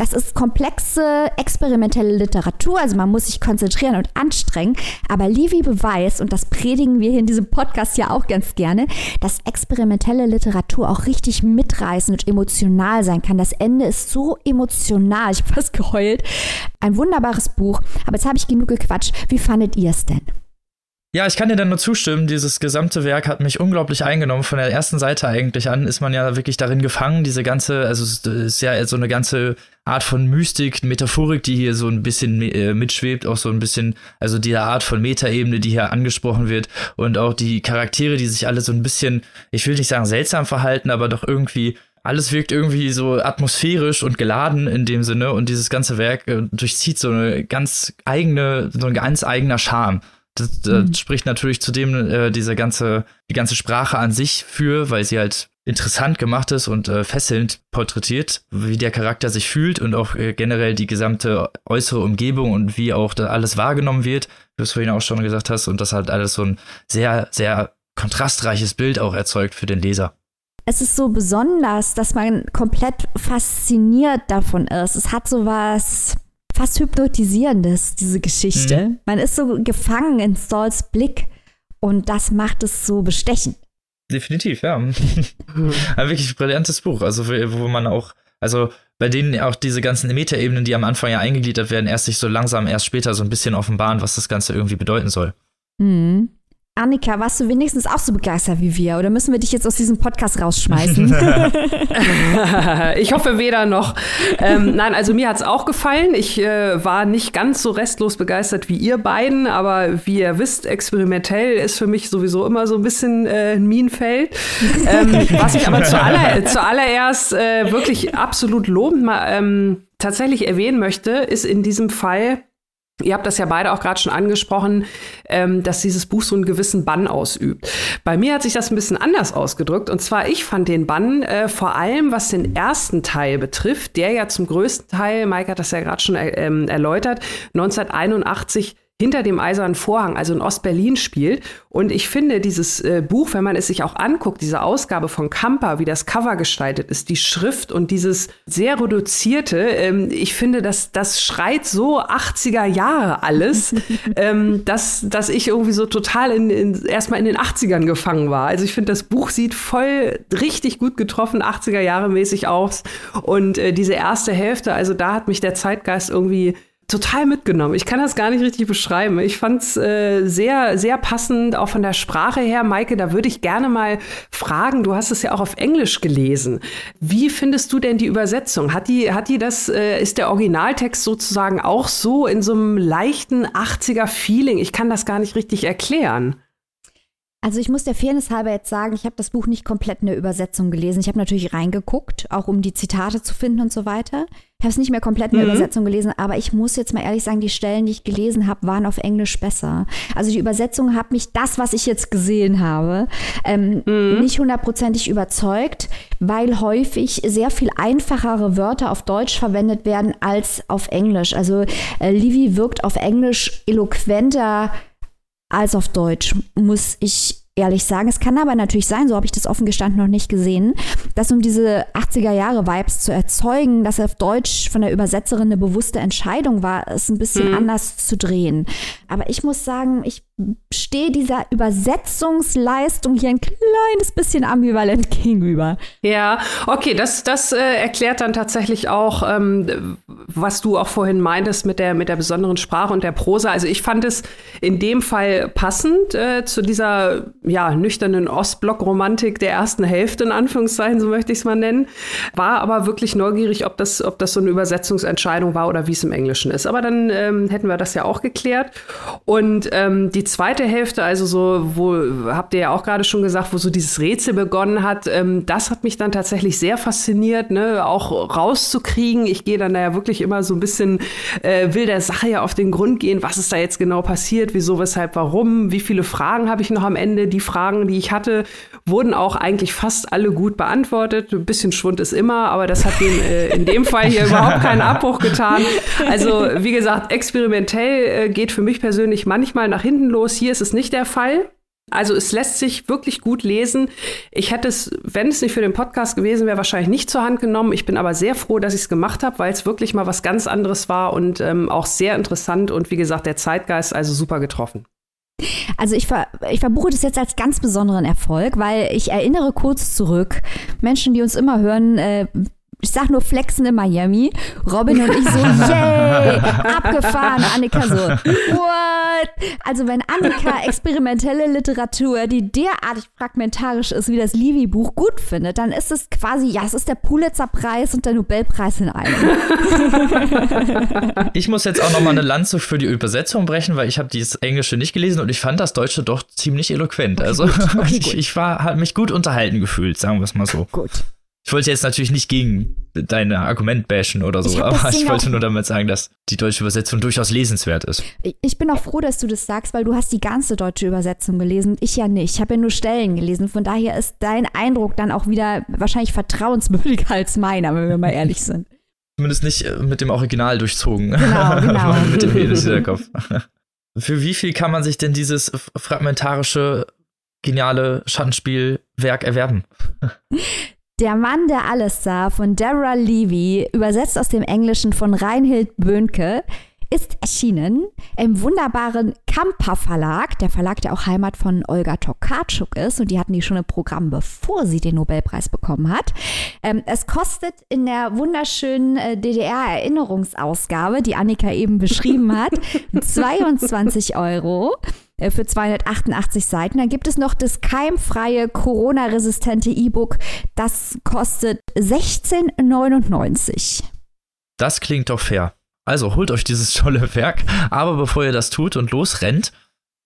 [SPEAKER 3] Das ist komplexe, experimentelle Literatur, also man muss sich konzentrieren und anstrengen. Aber Livy beweist, und das predigen wir hier in diesem Podcast ja auch ganz gerne, dass experimentelle Literatur auch richtig mitreißend und emotional sein kann. Das Ende ist so emotional, ich habe fast geheult. Ein wunderbares Buch. Aber jetzt habe ich genug gequatscht. Wie fandet ihr es denn?
[SPEAKER 1] Ja, ich kann dir dann nur zustimmen. Dieses gesamte Werk hat mich unglaublich eingenommen. Von der ersten Seite eigentlich an ist man ja wirklich darin gefangen. Diese ganze, also es ist ja so eine ganze Art von Mystik, Metaphorik, die hier so ein bisschen äh, mitschwebt, auch so ein bisschen, also diese Art von Metaebene, die hier angesprochen wird und auch die Charaktere, die sich alle so ein bisschen, ich will nicht sagen seltsam verhalten, aber doch irgendwie alles wirkt irgendwie so atmosphärisch und geladen in dem Sinne und dieses ganze Werk äh, durchzieht so eine ganz eigene, so ein ganz eigener Charme. Das, das mhm. spricht natürlich zudem äh, diese ganze, die ganze Sprache an sich für, weil sie halt interessant gemacht ist und äh, fesselnd porträtiert, wie der Charakter sich fühlt und auch äh, generell die gesamte äußere Umgebung und wie auch da alles wahrgenommen wird, wie du es vorhin auch schon gesagt hast, und das halt alles so ein sehr, sehr kontrastreiches Bild auch erzeugt für den Leser.
[SPEAKER 3] Es ist so besonders, dass man komplett fasziniert davon ist. Es hat so was fast hypnotisierendes, diese Geschichte. Mhm. Man ist so gefangen in Sauls Blick und das macht es so bestechend.
[SPEAKER 1] Definitiv, ja. Ein wirklich brillantes Buch, also wo man auch, also bei denen auch diese ganzen Metaebenen, die am Anfang ja eingegliedert werden, erst sich so langsam erst später so ein bisschen offenbaren, was das Ganze irgendwie bedeuten soll.
[SPEAKER 3] Mhm. Annika, warst du wenigstens auch so begeistert wie wir? Oder müssen wir dich jetzt aus diesem Podcast rausschmeißen?
[SPEAKER 2] ich hoffe weder noch. Ähm, nein, also mir hat es auch gefallen. Ich äh, war nicht ganz so restlos begeistert wie ihr beiden, aber wie ihr wisst, experimentell ist für mich sowieso immer so ein bisschen äh, ein Minenfeld. Ähm, was ich aber zualler, zuallererst äh, wirklich absolut lobend mal ähm, tatsächlich erwähnen möchte, ist in diesem Fall Ihr habt das ja beide auch gerade schon angesprochen, ähm, dass dieses Buch so einen gewissen Bann ausübt. Bei mir hat sich das ein bisschen anders ausgedrückt. Und zwar, ich fand den Bann äh, vor allem, was den ersten Teil betrifft, der ja zum größten Teil, Mike hat das ja gerade schon äh, ähm, erläutert, 1981 hinter dem Eisernen Vorhang, also in Ostberlin spielt. Und ich finde dieses äh, Buch, wenn man es sich auch anguckt, diese Ausgabe von Kamper, wie das Cover gestaltet ist, die Schrift und dieses sehr reduzierte, ähm, ich finde, dass das schreit so 80er Jahre alles, ähm, dass, dass ich irgendwie so total in, in, erstmal in den 80ern gefangen war. Also ich finde, das Buch sieht voll richtig gut getroffen, 80er Jahre mäßig aus. Und äh, diese erste Hälfte, also da hat mich der Zeitgeist irgendwie total mitgenommen. Ich kann das gar nicht richtig beschreiben. Ich fand es äh, sehr, sehr passend, auch von der Sprache her. Maike, da würde ich gerne mal fragen, du hast es ja auch auf Englisch gelesen. Wie findest du denn die Übersetzung? Hat die, hat die das, äh, ist der Originaltext sozusagen auch so in so einem leichten 80er-Feeling? Ich kann das gar nicht richtig erklären.
[SPEAKER 3] Also ich muss der Fairness halber jetzt sagen, ich habe das Buch nicht komplett in der Übersetzung gelesen. Ich habe natürlich reingeguckt, auch um die Zitate zu finden und so weiter. Ich habe es nicht mehr komplett in der mhm. Übersetzung gelesen, aber ich muss jetzt mal ehrlich sagen, die Stellen, die ich gelesen habe, waren auf Englisch besser. Also die Übersetzung hat mich das, was ich jetzt gesehen habe, ähm, mhm. nicht hundertprozentig überzeugt, weil häufig sehr viel einfachere Wörter auf Deutsch verwendet werden als auf Englisch. Also äh, Livy wirkt auf Englisch eloquenter als auf Deutsch, muss ich ehrlich sagen. Es kann aber natürlich sein, so habe ich das offen gestanden noch nicht gesehen, dass um diese 80er Jahre Vibes zu erzeugen, dass auf Deutsch von der Übersetzerin eine bewusste Entscheidung war, es ein bisschen mhm. anders zu drehen. Aber ich muss sagen, ich stehe dieser Übersetzungsleistung hier ein kleines bisschen ambivalent gegenüber.
[SPEAKER 2] Ja, okay, das, das äh, erklärt dann tatsächlich auch, ähm, was du auch vorhin meintest mit der, mit der besonderen Sprache und der Prosa. Also ich fand es in dem Fall passend äh, zu dieser ja, nüchternen Ostblock-Romantik der ersten Hälfte, in Anführungszeichen, so möchte ich es mal nennen. War aber wirklich neugierig, ob das, ob das so eine Übersetzungsentscheidung war oder wie es im Englischen ist. Aber dann ähm, hätten wir das ja auch geklärt. Und ähm, die zweite Hälfte, also so, wo habt ihr ja auch gerade schon gesagt, wo so dieses Rätsel begonnen hat, ähm, das hat mich dann tatsächlich sehr fasziniert, ne, auch rauszukriegen. Ich gehe dann da ja wirklich immer so ein bisschen, äh, will der Sache ja auf den Grund gehen, was ist da jetzt genau passiert, wieso, weshalb, warum, wie viele Fragen habe ich noch am Ende, die Fragen, die ich hatte, wurden auch eigentlich fast alle gut beantwortet. Ein bisschen Schwund ist immer, aber das hat dem, äh, in dem Fall hier überhaupt keinen Abbruch getan. Also, wie gesagt, experimentell äh, geht für mich persönlich manchmal nach hinten los. Hier ist es nicht der Fall. Also es lässt sich wirklich gut lesen. Ich hätte es, wenn es nicht für den Podcast gewesen wäre, wahrscheinlich nicht zur Hand genommen. Ich bin aber sehr froh, dass ich es gemacht habe, weil es wirklich mal was ganz anderes war und ähm, auch sehr interessant und wie gesagt, der Zeitgeist also super getroffen.
[SPEAKER 3] Also ich, ver, ich verbuche das jetzt als ganz besonderen Erfolg, weil ich erinnere kurz zurück, Menschen, die uns immer hören, äh, ich sag nur Flexen in Miami. Robin und ich so, yay, abgefahren. Annika so, what? Also wenn Annika experimentelle Literatur, die derartig fragmentarisch ist wie das Livy-Buch, gut findet, dann ist es quasi, ja, es ist der Pulitzer-Preis und der Nobelpreis in einem.
[SPEAKER 1] ich muss jetzt auch noch mal eine Lanze für die Übersetzung brechen, weil ich habe dieses Englische nicht gelesen und ich fand das Deutsche doch ziemlich eloquent. Also okay, okay, ich, ich war, habe mich gut unterhalten gefühlt, sagen wir es mal so.
[SPEAKER 3] Gut.
[SPEAKER 1] Ich wollte jetzt natürlich nicht gegen dein Argument bashen oder so, ich aber ich wollte nur damit sagen, dass die deutsche Übersetzung durchaus lesenswert ist.
[SPEAKER 3] Ich bin auch froh, dass du das sagst, weil du hast die ganze deutsche Übersetzung gelesen ich ja nicht. Ich habe ja nur Stellen gelesen. Von daher ist dein Eindruck dann auch wieder wahrscheinlich vertrauenswürdiger als meiner, wenn wir mal ehrlich sind.
[SPEAKER 1] Zumindest nicht äh, mit dem Original durchzogen.
[SPEAKER 3] Genau, genau.
[SPEAKER 1] mit dem Hinterkopf. Für wie viel kann man sich denn dieses fragmentarische, geniale Schattenspielwerk erwerben?
[SPEAKER 3] Der Mann, der alles sah von Deborah Levy, übersetzt aus dem Englischen von Reinhild Böhnke, ist erschienen im wunderbaren Kamper Verlag, der Verlag, der auch Heimat von Olga Tokarczuk ist und die hatten die schon im Programm, bevor sie den Nobelpreis bekommen hat. Ähm, es kostet in der wunderschönen äh, DDR-Erinnerungsausgabe, die Annika eben beschrieben hat, 22 Euro. Äh, für 288 Seiten. Dann gibt es noch das keimfreie Corona-resistente E-Book. Das kostet 16,99.
[SPEAKER 1] Das klingt doch fair. Also holt euch dieses tolle Werk. Aber bevor ihr das tut und losrennt,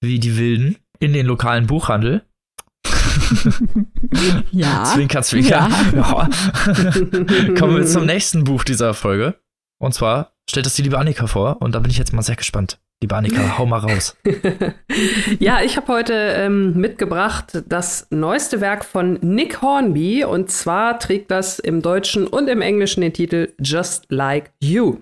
[SPEAKER 1] wie die Wilden, in den lokalen Buchhandel,
[SPEAKER 3] ja.
[SPEAKER 1] Zwinker, zwinker. Ja. ja. Kommen wir zum nächsten Buch dieser Folge. Und zwar stellt das die liebe Annika vor. Und da bin ich jetzt mal sehr gespannt. Liebe Annika, hau mal raus.
[SPEAKER 2] ja, ich habe heute ähm, mitgebracht das neueste Werk von Nick Hornby. Und zwar trägt das im Deutschen und im Englischen den Titel Just Like You.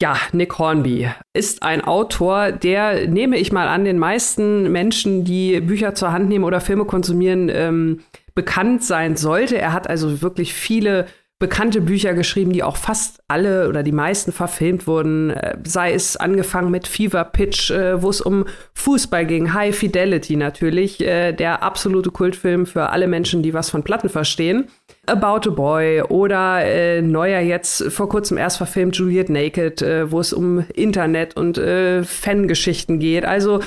[SPEAKER 2] Ja, Nick Hornby ist ein Autor, der, nehme ich mal an, den meisten Menschen, die Bücher zur Hand nehmen oder Filme konsumieren, ähm, bekannt sein sollte. Er hat also wirklich viele bekannte Bücher geschrieben, die auch fast alle oder die meisten verfilmt wurden. Äh, sei es angefangen mit Fever Pitch, äh, wo es um Fußball ging, High Fidelity natürlich, äh, der absolute Kultfilm für alle Menschen, die was von Platten verstehen. About a Boy oder äh, neuer jetzt vor kurzem erst verfilmt Juliet Naked, äh, wo es um Internet und äh, Fangeschichten geht. Also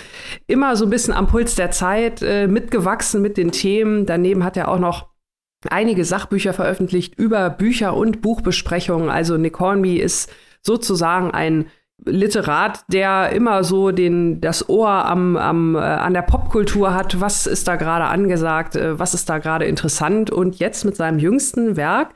[SPEAKER 2] immer so ein bisschen am Puls der Zeit, mitgewachsen mit den Themen. Daneben hat er auch noch einige Sachbücher veröffentlicht über Bücher und Buchbesprechungen. Also Nick Hornby ist sozusagen ein Literat, der immer so den, das Ohr am, am, äh, an der Popkultur hat. Was ist da gerade angesagt? Äh, was ist da gerade interessant? Und jetzt mit seinem jüngsten Werk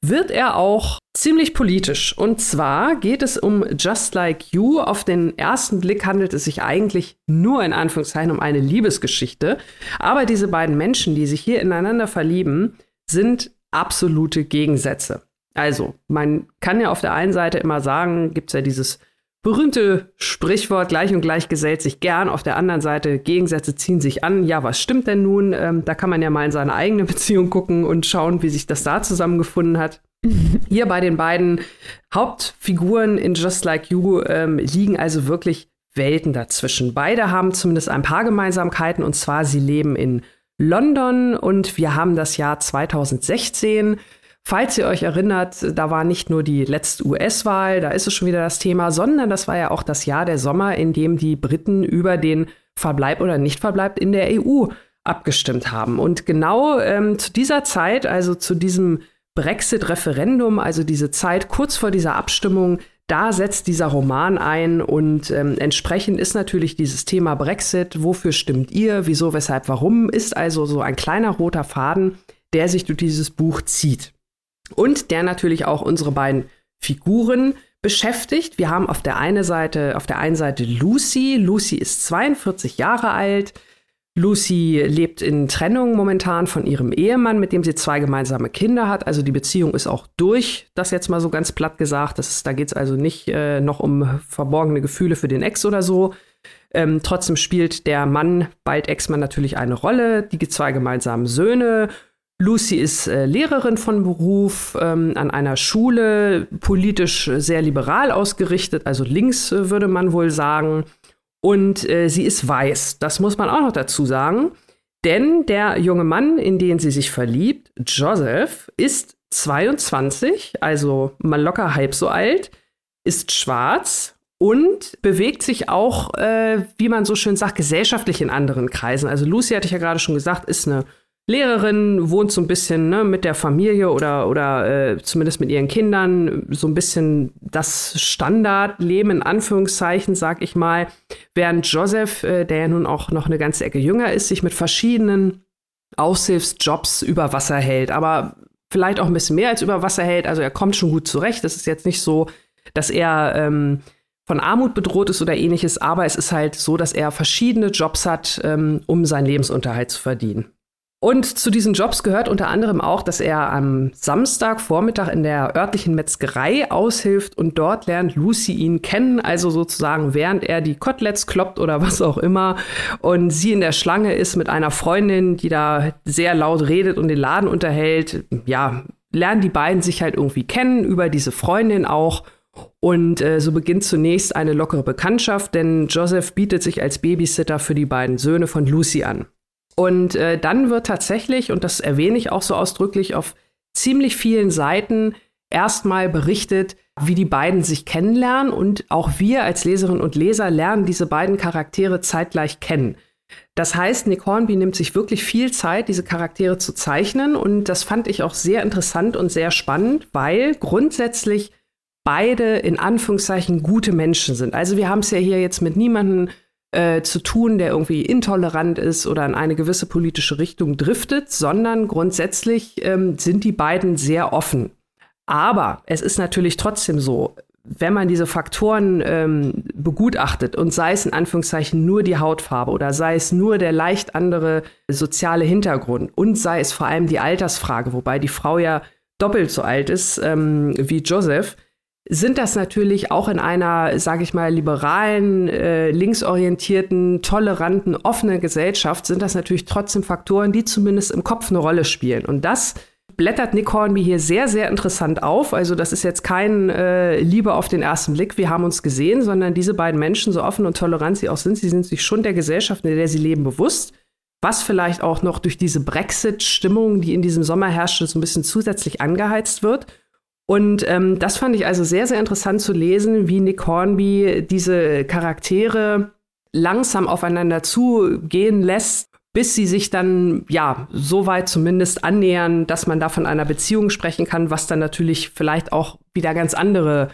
[SPEAKER 2] wird er auch ziemlich politisch. Und zwar geht es um Just Like You. Auf den ersten Blick handelt es sich eigentlich nur in Anführungszeichen um eine Liebesgeschichte. Aber diese beiden Menschen, die sich hier ineinander verlieben, sind absolute Gegensätze. Also, man kann ja auf der einen Seite immer sagen, gibt es ja dieses berühmte Sprichwort, gleich und gleich gesellt sich gern. Auf der anderen Seite, Gegensätze ziehen sich an. Ja, was stimmt denn nun? Ähm, da kann man ja mal in seine eigene Beziehung gucken und schauen, wie sich das da zusammengefunden hat. Hier bei den beiden Hauptfiguren in Just Like You ähm, liegen also wirklich Welten dazwischen. Beide haben zumindest ein paar Gemeinsamkeiten und zwar sie leben in London und wir haben das Jahr 2016. Falls ihr euch erinnert, da war nicht nur die letzte US-Wahl, da ist es schon wieder das Thema, sondern das war ja auch das Jahr der Sommer, in dem die Briten über den Verbleib oder Nichtverbleib in der EU abgestimmt haben. Und genau ähm, zu dieser Zeit, also zu diesem Brexit-Referendum, also diese Zeit kurz vor dieser Abstimmung, da setzt dieser Roman ein und ähm, entsprechend ist natürlich dieses Thema Brexit, wofür stimmt ihr, wieso, weshalb, warum, ist also so ein kleiner roter Faden, der sich durch dieses Buch zieht. Und der natürlich auch unsere beiden Figuren beschäftigt. Wir haben auf der einen Seite, auf der einen Seite Lucy. Lucy ist 42 Jahre alt, Lucy lebt in Trennung momentan von ihrem Ehemann, mit dem sie zwei gemeinsame Kinder hat. Also die Beziehung ist auch durch, das jetzt mal so ganz platt gesagt. Das ist, da geht es also nicht äh, noch um verborgene Gefühle für den Ex oder so. Ähm, trotzdem spielt der Mann, bald Ex-Mann, natürlich eine Rolle. Die zwei gemeinsamen Söhne. Lucy ist äh, Lehrerin von Beruf ähm, an einer Schule, politisch sehr liberal ausgerichtet, also links äh, würde man wohl sagen. Und äh, sie ist weiß. Das muss man auch noch dazu sagen. Denn der junge Mann, in den sie sich verliebt, Joseph, ist 22, also mal locker halb so alt, ist schwarz und bewegt sich auch, äh, wie man so schön sagt, gesellschaftlich in anderen Kreisen. Also Lucy hatte ich ja gerade schon gesagt, ist eine Lehrerin, wohnt so ein bisschen ne, mit der Familie oder, oder äh, zumindest mit ihren Kindern, so ein bisschen das Standardleben in Anführungszeichen, sag ich mal. Während Joseph, äh, der ja nun auch noch eine ganze Ecke jünger ist, sich mit verschiedenen Aushilfsjobs über Wasser hält, aber vielleicht auch ein bisschen mehr als über Wasser hält. Also er kommt schon gut zurecht. Es ist jetzt nicht so, dass er ähm, von Armut bedroht ist oder ähnliches, aber es ist halt so, dass er verschiedene Jobs hat, ähm, um seinen Lebensunterhalt zu verdienen. Und zu diesen Jobs gehört unter anderem auch, dass er am Samstagvormittag in der örtlichen Metzgerei aushilft und dort lernt Lucy ihn kennen, also sozusagen während er die Koteletts kloppt oder was auch immer und sie in der Schlange ist mit einer Freundin, die da sehr laut redet und den Laden unterhält. Ja, lernen die beiden sich halt irgendwie kennen über diese Freundin auch. Und äh, so beginnt zunächst eine lockere Bekanntschaft, denn Joseph bietet sich als Babysitter für die beiden Söhne von Lucy an. Und äh, dann wird tatsächlich, und das erwähne ich auch so ausdrücklich, auf ziemlich vielen Seiten erstmal berichtet, wie die beiden sich kennenlernen. Und auch wir als Leserinnen und Leser lernen diese beiden Charaktere zeitgleich kennen. Das heißt, Nick Hornby nimmt sich wirklich viel Zeit, diese Charaktere zu zeichnen. Und das fand ich auch sehr interessant und sehr spannend, weil grundsätzlich beide in Anführungszeichen gute Menschen sind. Also wir haben es ja hier jetzt mit niemandem äh, zu tun, der irgendwie intolerant ist oder in eine gewisse politische Richtung driftet, sondern grundsätzlich ähm, sind die beiden sehr offen. Aber es ist natürlich trotzdem so, wenn man diese Faktoren ähm, begutachtet und sei es in Anführungszeichen nur die Hautfarbe oder sei es nur der leicht andere soziale Hintergrund und sei es vor allem die Altersfrage, wobei die Frau ja doppelt so alt ist ähm, wie Joseph, sind das natürlich auch in einer, sage ich mal, liberalen, äh, linksorientierten, toleranten, offenen Gesellschaft, sind das natürlich trotzdem Faktoren, die zumindest im Kopf eine Rolle spielen. Und das blättert Nick Hornby hier sehr, sehr interessant auf. Also das ist jetzt kein äh, Liebe auf den ersten Blick, wir haben uns gesehen, sondern diese beiden Menschen, so offen und tolerant sie auch sind, sie sind sich schon der Gesellschaft, in der sie leben, bewusst. Was vielleicht auch noch durch diese Brexit-Stimmung, die in diesem Sommer herrschte, so ein bisschen zusätzlich angeheizt wird. Und ähm, das fand ich also sehr, sehr interessant zu lesen, wie Nick Hornby diese Charaktere langsam aufeinander zugehen lässt, bis sie sich dann, ja, so weit zumindest annähern, dass man da von einer Beziehung sprechen kann, was dann natürlich vielleicht auch wieder ganz andere,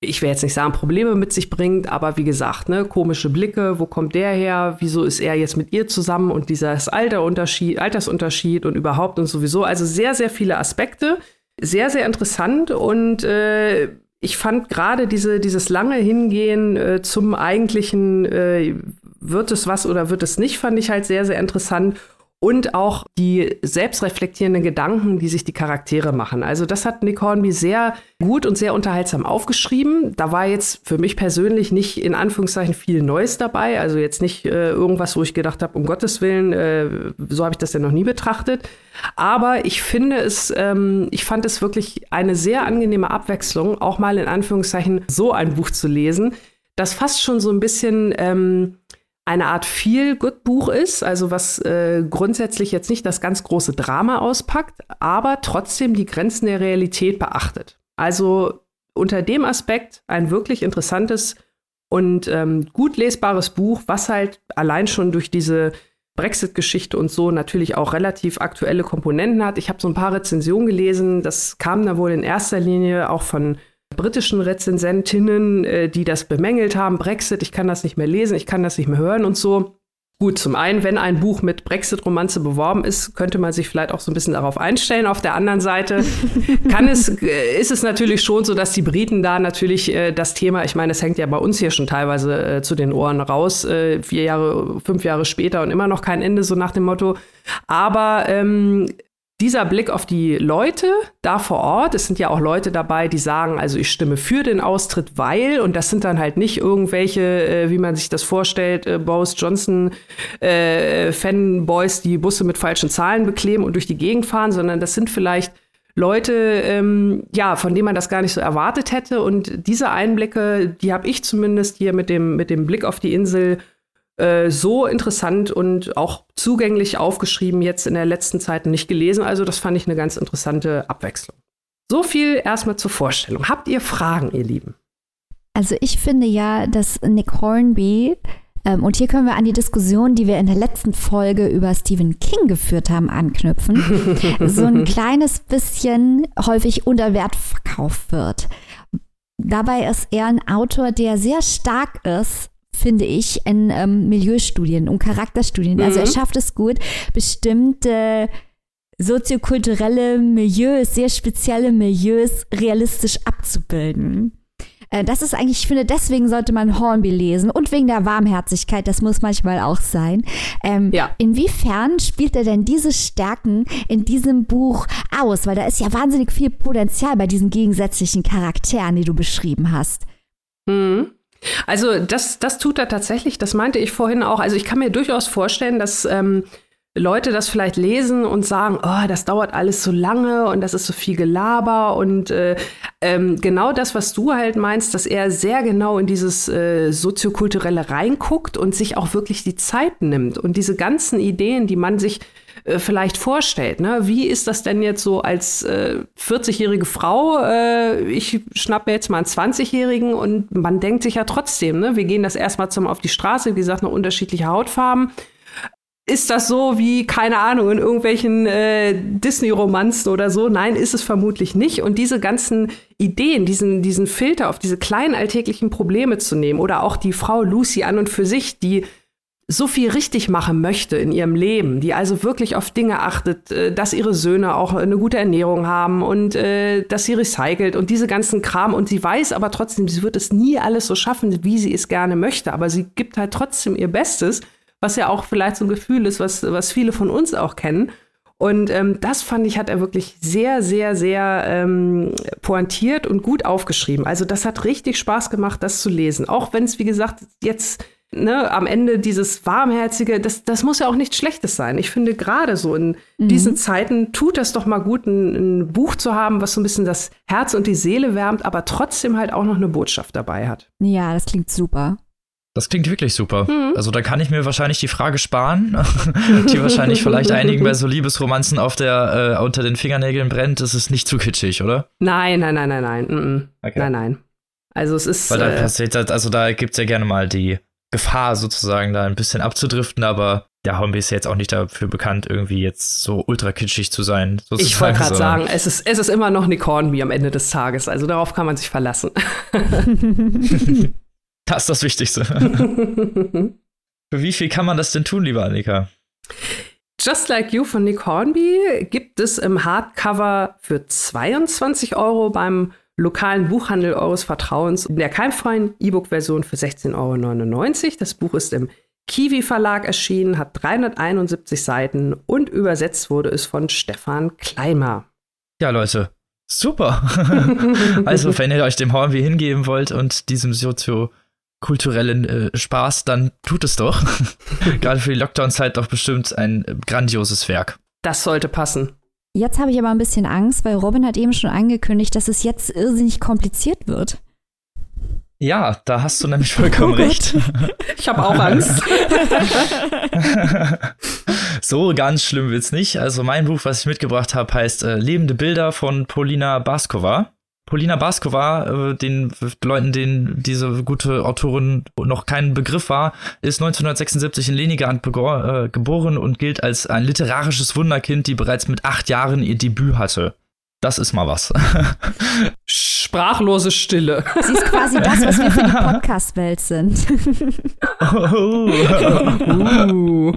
[SPEAKER 2] ich will jetzt nicht sagen, Probleme mit sich bringt, aber wie gesagt, ne, komische Blicke, wo kommt der her, wieso ist er jetzt mit ihr zusammen und dieser Alterunterschied, Altersunterschied und überhaupt und sowieso, also sehr, sehr viele Aspekte sehr, sehr interessant und äh, ich fand gerade diese, dieses lange Hingehen äh, zum eigentlichen, äh, wird es was oder wird es nicht, fand ich halt sehr, sehr interessant und auch die selbstreflektierenden Gedanken, die sich die Charaktere machen. Also das hat Nick Hornby sehr gut und sehr unterhaltsam aufgeschrieben. Da war jetzt für mich persönlich nicht in Anführungszeichen viel Neues dabei. Also jetzt nicht äh, irgendwas, wo ich gedacht habe, um Gottes Willen, äh, so habe ich das ja noch nie betrachtet. Aber ich finde es, ähm, ich fand es wirklich eine sehr angenehme Abwechslung, auch mal in Anführungszeichen so ein Buch zu lesen, das fast schon so ein bisschen ähm, eine Art Feel-Good-Buch ist, also was äh, grundsätzlich jetzt nicht das ganz große Drama auspackt, aber trotzdem die Grenzen der Realität beachtet. Also unter dem Aspekt ein wirklich interessantes und ähm, gut lesbares Buch, was halt allein schon durch diese Brexit-Geschichte und so natürlich auch relativ aktuelle Komponenten hat. Ich habe so ein paar Rezensionen gelesen, das kam da wohl in erster Linie auch von britischen Rezensentinnen, äh, die das bemängelt haben, Brexit, ich kann das nicht mehr lesen, ich kann das nicht mehr hören und so. Gut, zum einen, wenn ein Buch mit Brexit-Romanze beworben ist, könnte man sich vielleicht auch so ein bisschen darauf einstellen. Auf der anderen Seite kann es, äh, ist es natürlich schon so, dass die Briten da natürlich äh, das Thema, ich meine, es hängt ja bei uns hier schon teilweise äh, zu den Ohren raus, äh, vier Jahre, fünf Jahre später und immer noch kein Ende, so nach dem Motto. Aber ähm, dieser Blick auf die Leute da vor Ort, es sind ja auch Leute dabei, die sagen, also ich stimme für den Austritt, weil, und das sind dann halt nicht irgendwelche, äh, wie man sich das vorstellt, äh, Boris Johnson äh, Fanboys, die Busse mit falschen Zahlen bekleben und durch die Gegend fahren, sondern das sind vielleicht Leute, ähm, ja, von denen man das gar nicht so erwartet hätte. Und diese Einblicke, die habe ich zumindest hier mit dem, mit dem Blick auf die Insel äh, so interessant und auch zugänglich aufgeschrieben jetzt in der letzten Zeit nicht gelesen. Also das fand ich eine ganz interessante Abwechslung. So viel erstmal zur Vorstellung. Habt ihr Fragen, ihr Lieben?
[SPEAKER 3] Also ich finde ja, dass Nick Hornby ähm, und hier können wir an die Diskussion, die wir in der letzten Folge über Stephen King geführt haben, anknüpfen. so ein kleines bisschen häufig unter Wert verkauft wird. Dabei ist er ein Autor, der sehr stark ist finde ich, in ähm, Milieustudien und Charakterstudien. Mhm. Also er schafft es gut, bestimmte soziokulturelle Milieus, sehr spezielle Milieus realistisch abzubilden. Äh, das ist eigentlich, ich finde, deswegen sollte man Hornby lesen und wegen der Warmherzigkeit, das muss manchmal auch sein. Ähm, ja. Inwiefern spielt er denn diese Stärken in diesem Buch aus? Weil da ist ja wahnsinnig viel Potenzial bei diesen gegensätzlichen Charakteren, die du beschrieben hast.
[SPEAKER 2] Mhm. Also das, das tut er tatsächlich, das meinte ich vorhin auch. Also ich kann mir durchaus vorstellen, dass ähm, Leute das vielleicht lesen und sagen, oh, das dauert alles so lange und das ist so viel Gelaber und äh, ähm, genau das, was du halt meinst, dass er sehr genau in dieses äh, soziokulturelle reinguckt und sich auch wirklich die Zeit nimmt und diese ganzen Ideen, die man sich äh, vielleicht vorstellt. Ne? Wie ist das denn jetzt so als äh, 40-jährige Frau? Äh, ich schnapp mir jetzt mal einen 20-Jährigen und man denkt sich ja trotzdem, ne? wir gehen das erstmal zum auf die Straße, wie gesagt, noch unterschiedliche Hautfarben. Ist das so wie, keine Ahnung, in irgendwelchen äh, Disney-Romanzen oder so? Nein, ist es vermutlich nicht. Und diese ganzen Ideen, diesen, diesen Filter auf diese kleinen alltäglichen Probleme zu nehmen oder auch die Frau Lucy an und für sich, die so viel richtig machen möchte in ihrem Leben, die also wirklich auf Dinge achtet, äh, dass ihre Söhne auch eine gute Ernährung haben und äh, dass sie recycelt und diese ganzen Kram und sie weiß aber trotzdem, sie wird es nie alles so schaffen, wie sie es gerne möchte, aber sie gibt halt trotzdem ihr Bestes, was ja auch vielleicht so ein Gefühl ist, was, was viele von uns auch kennen. Und ähm, das fand ich, hat er wirklich sehr, sehr, sehr ähm, pointiert und gut aufgeschrieben. Also das hat richtig Spaß gemacht, das zu lesen. Auch wenn es, wie gesagt, jetzt ne, am Ende dieses warmherzige, das, das muss ja auch nichts Schlechtes sein. Ich finde gerade so in mhm. diesen Zeiten tut das doch mal gut, ein, ein, Buch zu haben, was so ein bisschen das Herz und die Seele wärmt, aber trotzdem halt auch noch eine Botschaft dabei hat.
[SPEAKER 3] Ja, das klingt super.
[SPEAKER 1] Das klingt wirklich super. Mhm. Also da kann ich mir wahrscheinlich die Frage sparen, die wahrscheinlich vielleicht einigen bei so Liebesromanzen auf der äh, unter den Fingernägeln brennt. Das ist nicht zu kitschig, oder?
[SPEAKER 2] Nein, nein, nein, nein, nein. Mm Okay. Nein, nein. Also es ist.
[SPEAKER 1] Weil da äh, passiert das, also da gibt es ja gerne mal die Gefahr sozusagen, da ein bisschen abzudriften, aber der Hornby ist ja jetzt auch nicht dafür bekannt, irgendwie jetzt so ultra kitschig zu sein.
[SPEAKER 2] Sozusagen. Ich wollte gerade sagen, es ist, es ist immer noch Nick Hornby am Ende des Tages, also darauf kann man sich verlassen.
[SPEAKER 1] das ist das Wichtigste. Für wie viel kann man das denn tun, lieber Annika?
[SPEAKER 2] Just Like You von Nick Hornby gibt es im Hardcover für 22 Euro beim lokalen Buchhandel eures Vertrauens in der keimfreien E-Book-Version für 16,99 Euro. Das Buch ist im Kiwi Verlag erschienen, hat 371 Seiten und übersetzt wurde es von Stefan Kleimer.
[SPEAKER 1] Ja, Leute, super. also, wenn ihr euch dem Hornby hingeben wollt und diesem soziokulturellen äh, Spaß, dann tut es doch. Gerade für die Lockdown-Zeit doch bestimmt ein äh, grandioses Werk.
[SPEAKER 2] Das sollte passen.
[SPEAKER 3] Jetzt habe ich aber ein bisschen Angst, weil Robin hat eben schon angekündigt, dass es jetzt irrsinnig kompliziert wird.
[SPEAKER 1] Ja, da hast du nämlich vollkommen oh recht.
[SPEAKER 2] Ich habe auch Angst.
[SPEAKER 1] so ganz schlimm wird's nicht. Also mein Buch, was ich mitgebracht habe, heißt äh, Lebende Bilder von Polina Baskova. Polina Baskova, äh, den Leuten, denen diese gute Autorin noch kein Begriff war, ist 1976 in Leningrad äh, geboren und gilt als ein literarisches Wunderkind, die bereits mit acht Jahren ihr Debüt hatte. Das ist mal was.
[SPEAKER 2] Sprachlose Stille.
[SPEAKER 3] Sie ist quasi das, was wir für die Podcast-Welt sind. Oh. uh.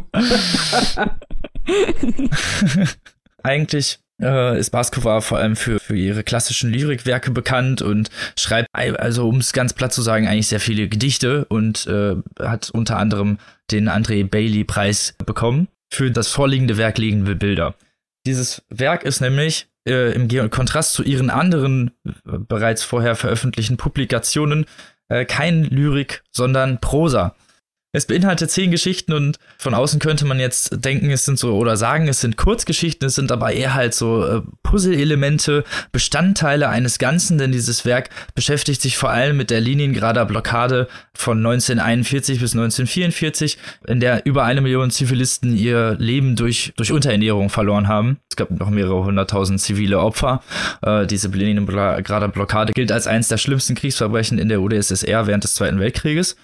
[SPEAKER 1] Eigentlich äh, ist Baskova vor allem für, für ihre klassischen Lyrikwerke bekannt und schreibt, also um es ganz platt zu sagen, eigentlich sehr viele Gedichte und äh, hat unter anderem den André Bailey-Preis bekommen für das vorliegende Werk Liegende Bilder. Dieses Werk ist nämlich äh, im Kontrast zu ihren anderen äh, bereits vorher veröffentlichten Publikationen äh, kein Lyrik, sondern Prosa. Es beinhaltet zehn Geschichten und von außen könnte man jetzt denken, es sind so oder sagen, es sind Kurzgeschichten, es sind aber eher halt so äh, Puzzle-Elemente, Bestandteile eines Ganzen, denn dieses Werk beschäftigt sich vor allem mit der Leningrader Blockade von 1941 bis 1944, in der über eine Million Zivilisten ihr Leben durch, durch Unterernährung verloren haben. Es gab noch mehrere hunderttausend zivile Opfer. Äh, diese Leningrader Blockade gilt als eines der schlimmsten Kriegsverbrechen in der UdSSR während des Zweiten Weltkrieges.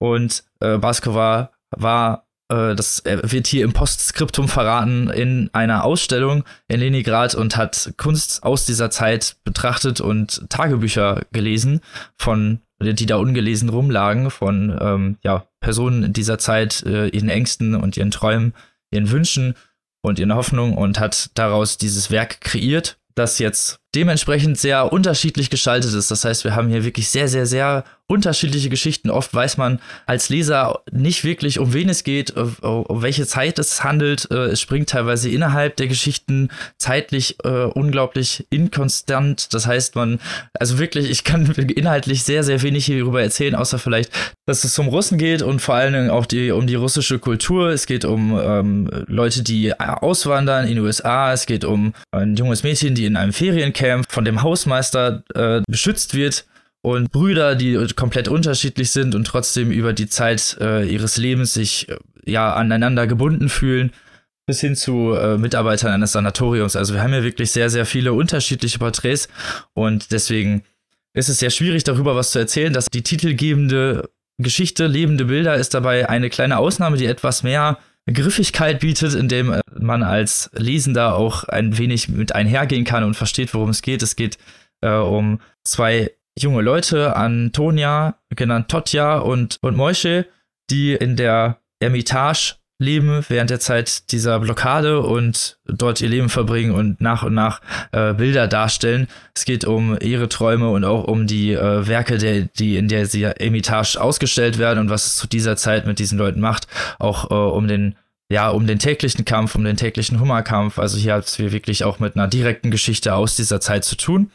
[SPEAKER 1] Und äh, Baskova war, äh, das wird hier im Postskriptum verraten, in einer Ausstellung in Leningrad und hat Kunst aus dieser Zeit betrachtet und Tagebücher gelesen von die da ungelesen rumlagen von ähm, ja, Personen in dieser Zeit, äh, ihren Ängsten und ihren Träumen, ihren Wünschen und ihren Hoffnungen und hat daraus dieses Werk kreiert, das jetzt dementsprechend sehr unterschiedlich gestaltet ist. Das heißt, wir haben hier wirklich sehr, sehr, sehr unterschiedliche Geschichten. Oft weiß man als Leser nicht wirklich, um wen es geht, um welche Zeit es handelt. Äh, es springt teilweise innerhalb der Geschichten zeitlich äh, unglaublich inkonstant. Das heißt, man, also wirklich, ich kann inhaltlich sehr, sehr wenig hierüber erzählen, außer vielleicht, dass es um Russen geht und vor allen Dingen auch die, um die russische Kultur. Es geht um ähm, Leute, die auswandern in die USA. Es geht um ein junges Mädchen, die in einem Feriencamp von dem Hausmeister äh, beschützt wird und Brüder, die komplett unterschiedlich sind und trotzdem über die Zeit äh, ihres Lebens sich äh, ja aneinander gebunden fühlen, bis hin zu äh, Mitarbeitern eines Sanatoriums. Also wir haben ja wirklich sehr, sehr viele unterschiedliche Porträts und deswegen ist es sehr schwierig, darüber was zu erzählen. Dass die titelgebende Geschichte Lebende Bilder ist dabei eine kleine Ausnahme, die etwas mehr Griffigkeit bietet, indem äh, man als Lesender auch ein wenig mit einhergehen kann und versteht, worum es geht. Es geht äh, um zwei junge Leute, Antonia, genannt Totja und, und Moische, die in der Ermitage leben während der Zeit dieser Blockade und dort ihr Leben verbringen und nach und nach äh, Bilder darstellen. Es geht um ihre Träume und auch um die äh, Werke, der, die in der sie Ermitage ausgestellt werden und was es zu dieser Zeit mit diesen Leuten macht. Auch äh, um den ja, um den täglichen Kampf, um den täglichen Hummerkampf. Also hier hat es wirklich auch mit einer direkten Geschichte aus dieser Zeit zu tun.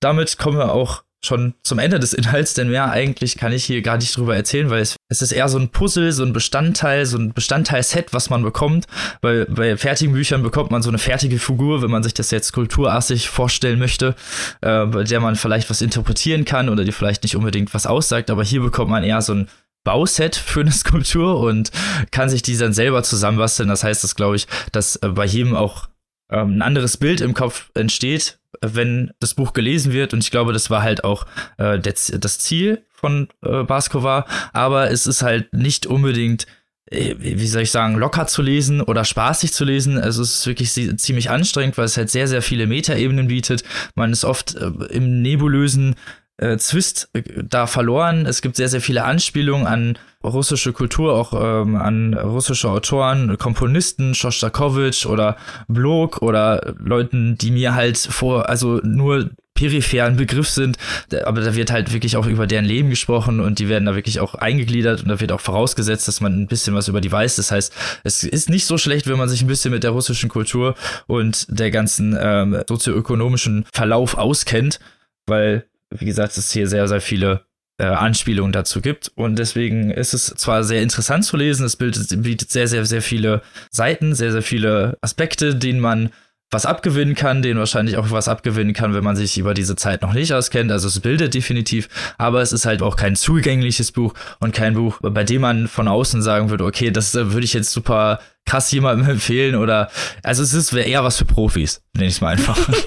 [SPEAKER 1] Damit kommen wir auch schon zum Ende des Inhalts, denn mehr eigentlich kann ich hier gar nicht drüber erzählen, weil es, es ist eher so ein Puzzle, so ein Bestandteil, so ein Bestandteilset, was man bekommt. Weil bei fertigen Büchern bekommt man so eine fertige Figur, wenn man sich das jetzt kulturartig vorstellen möchte, äh, bei der man vielleicht was interpretieren kann oder die vielleicht nicht unbedingt was aussagt, aber hier bekommt man eher so ein Bauset für eine Skulptur und kann sich die dann selber zusammenbasteln. Das heißt, das glaube ich, dass äh, bei jedem auch ähm, ein anderes Bild im Kopf entsteht, wenn das Buch gelesen wird. Und ich glaube, das war halt auch äh, das, das Ziel von äh, Baskova. Aber es ist halt nicht unbedingt äh, wie soll ich sagen, locker zu lesen oder spaßig zu lesen. Also es ist wirklich ziemlich anstrengend, weil es halt sehr, sehr viele Metaebenen bietet. Man ist oft äh, im nebulösen äh, Zwist äh, da verloren. Es gibt sehr, sehr viele Anspielungen an russische Kultur, auch ähm, an russische Autoren, Komponisten, Shostakovich oder Blok oder Leuten, die mir halt vor, also nur peripheren Begriff sind, aber da wird halt wirklich auch über deren Leben gesprochen und die werden da wirklich auch eingegliedert und da wird auch vorausgesetzt, dass man ein bisschen was über die weiß. Das heißt, es ist nicht so schlecht, wenn man sich ein bisschen mit der russischen Kultur und der ganzen ähm, sozioökonomischen Verlauf auskennt, weil wie gesagt, es hier sehr, sehr viele äh, Anspielungen dazu gibt. Und deswegen ist es zwar sehr interessant zu lesen, es bildet, bietet sehr, sehr, sehr viele Seiten, sehr, sehr viele Aspekte, denen man was abgewinnen kann, denen wahrscheinlich auch was abgewinnen kann, wenn man sich über diese Zeit noch nicht auskennt. Also es bildet definitiv, aber es ist halt auch kein zugängliches Buch und kein Buch, bei dem man von außen sagen würde, okay, das würde ich jetzt super krass jemandem empfehlen oder also es ist eher was für Profis, nenne ich es mal einfach.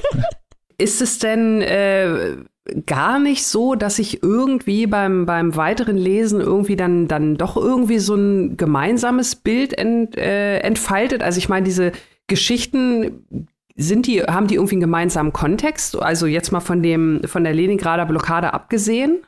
[SPEAKER 2] Ist es denn äh, gar nicht so, dass sich irgendwie beim, beim weiteren Lesen irgendwie dann, dann doch irgendwie so ein gemeinsames Bild ent, äh, entfaltet? Also ich meine, diese Geschichten sind die, haben die irgendwie einen gemeinsamen Kontext? Also jetzt mal von dem, von der Leningrader Blockade abgesehen?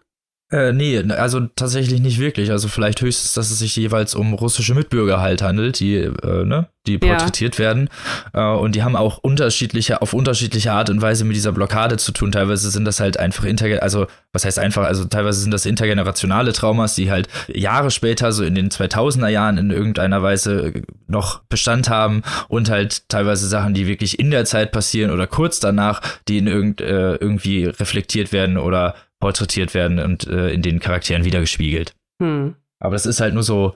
[SPEAKER 1] Äh, nee, also tatsächlich nicht wirklich. Also vielleicht höchstens, dass es sich jeweils um russische Mitbürger halt handelt, die, äh, ne, die porträtiert ja. werden. Äh, und die haben auch unterschiedliche, auf unterschiedliche Art und Weise mit dieser Blockade zu tun. Teilweise sind das halt einfach interge also was heißt einfach, also teilweise sind das intergenerationale Traumas, die halt Jahre später, so in den 2000er Jahren in irgendeiner Weise noch Bestand haben und halt teilweise Sachen, die wirklich in der Zeit passieren oder kurz danach, die in irgend, äh, irgendwie reflektiert werden oder porträtiert werden und äh, in den Charakteren wiedergespiegelt. Hm. Aber das ist halt nur so,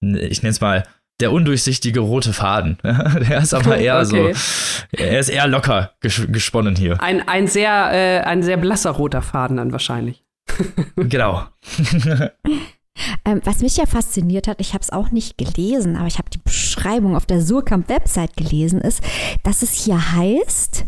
[SPEAKER 1] ich nenne es mal, der undurchsichtige rote Faden. der ist aber eher okay. so, er ist eher locker ges gesponnen hier.
[SPEAKER 2] Ein, ein, sehr, äh, ein sehr blasser roter Faden dann wahrscheinlich.
[SPEAKER 1] genau.
[SPEAKER 3] Ähm, was mich ja fasziniert hat, ich habe es auch nicht gelesen, aber ich habe die Beschreibung auf der Surkamp-Website gelesen, ist, dass es hier heißt,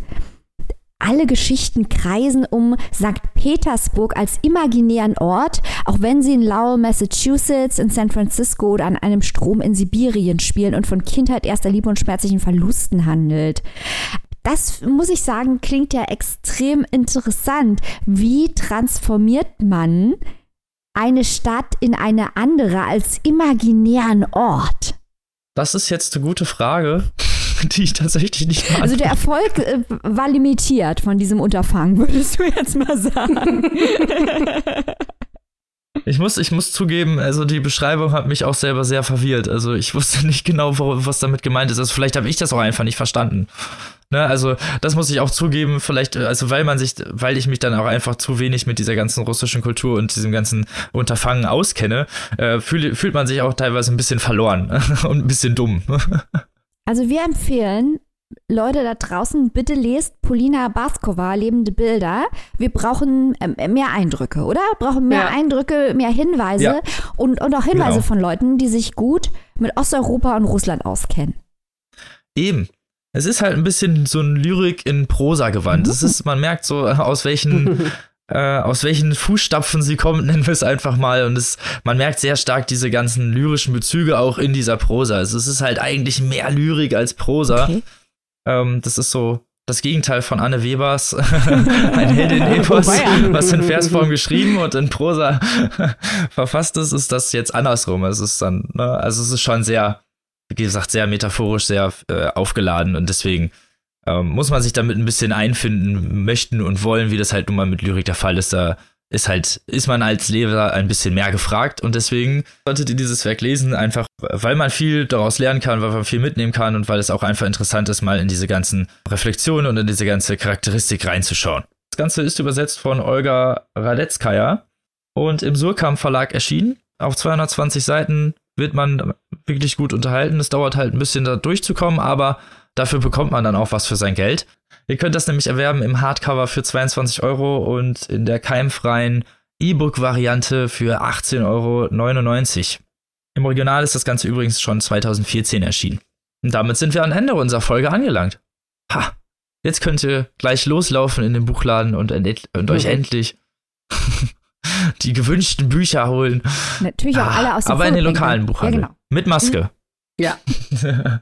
[SPEAKER 3] alle Geschichten kreisen um St. Petersburg als imaginären Ort, auch wenn sie in Lowell, Massachusetts, in San Francisco oder an einem Strom in Sibirien spielen und von Kindheit, erster Liebe und schmerzlichen Verlusten handelt. Das muss ich sagen, klingt ja extrem interessant. Wie transformiert man eine Stadt in eine andere als imaginären Ort?
[SPEAKER 1] Das ist jetzt eine gute Frage. Die ich tatsächlich nicht
[SPEAKER 3] mag. Also der Erfolg äh, war limitiert von diesem Unterfangen, würdest du jetzt mal sagen.
[SPEAKER 1] Ich muss, ich muss zugeben, also die Beschreibung hat mich auch selber sehr verwirrt. Also ich wusste nicht genau, was damit gemeint ist. Also vielleicht habe ich das auch einfach nicht verstanden. Ne, also das muss ich auch zugeben, vielleicht, also weil man sich, weil ich mich dann auch einfach zu wenig mit dieser ganzen russischen Kultur und diesem ganzen Unterfangen auskenne, äh, fühl, fühlt man sich auch teilweise ein bisschen verloren und ein bisschen dumm.
[SPEAKER 3] Also wir empfehlen, Leute da draußen, bitte lest Polina Baskova, Lebende Bilder. Wir brauchen äh, mehr Eindrücke, oder? Brauchen mehr ja. Eindrücke, mehr Hinweise ja. und, und auch Hinweise genau. von Leuten, die sich gut mit Osteuropa und Russland auskennen.
[SPEAKER 1] Eben. Es ist halt ein bisschen so ein Lyrik in Prosa gewandt. Mhm. Es ist, man merkt so, aus welchen äh, aus welchen Fußstapfen sie kommt, nennen wir es einfach mal. Und es, man merkt sehr stark diese ganzen lyrischen Bezüge auch in dieser Prosa. Also es ist halt eigentlich mehr Lyrik als Prosa. Okay. Ähm, das ist so das Gegenteil von Anne Webers, ein Heldin-Epos, was in Versform geschrieben und in Prosa verfasst ist, ist das jetzt andersrum. Es ist dann, ne, also es ist schon sehr, wie gesagt, sehr metaphorisch, sehr äh, aufgeladen und deswegen ähm, muss man sich damit ein bisschen einfinden möchten und wollen, wie das halt nun mal mit Lyrik der Fall ist. Da ist halt, ist man als Leser ein bisschen mehr gefragt und deswegen solltet ihr dieses Werk lesen, einfach weil man viel daraus lernen kann, weil man viel mitnehmen kann und weil es auch einfach interessant ist, mal in diese ganzen Reflexionen und in diese ganze Charakteristik reinzuschauen. Das Ganze ist übersetzt von Olga Radetzkaya und im Surkamp Verlag erschienen. Auf 220 Seiten wird man wirklich gut unterhalten. Es dauert halt ein bisschen da durchzukommen, aber dafür bekommt man dann auch was für sein Geld. Ihr könnt das nämlich erwerben im Hardcover für 22 Euro und in der keimfreien E-Book-Variante für 18,99 Euro. Im Original ist das Ganze übrigens schon 2014 erschienen. Und damit sind wir am Ende unserer Folge angelangt. Ha! Jetzt könnt ihr gleich loslaufen in den Buchladen und, und euch mhm. endlich die gewünschten Bücher holen.
[SPEAKER 3] Natürlich auch alle aus
[SPEAKER 1] dem Aber in den lokalen Buchhandel. Ja, genau. Mit Maske.
[SPEAKER 2] Mhm. Ja.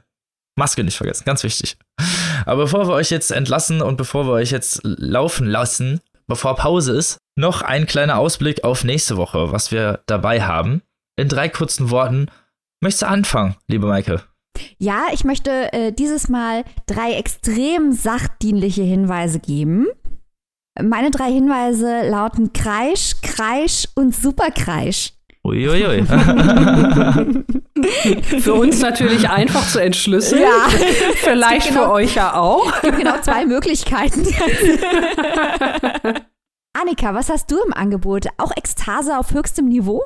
[SPEAKER 1] Maske nicht vergessen, ganz wichtig. Aber bevor wir euch jetzt entlassen und bevor wir euch jetzt laufen lassen, bevor Pause ist, noch ein kleiner Ausblick auf nächste Woche, was wir dabei haben. In drei kurzen Worten. Möchtest du anfangen, liebe Maike?
[SPEAKER 3] Ja, ich möchte äh, dieses Mal drei extrem sachdienliche Hinweise geben. Meine drei Hinweise lauten Kreisch, Kreisch und Superkreisch.
[SPEAKER 1] Uiuiui.
[SPEAKER 2] für uns natürlich einfach zu entschlüsseln. Ja. Vielleicht genau, für euch ja auch.
[SPEAKER 3] Es gibt genau zwei Möglichkeiten. Annika, was hast du im Angebot? Auch Ekstase auf höchstem Niveau?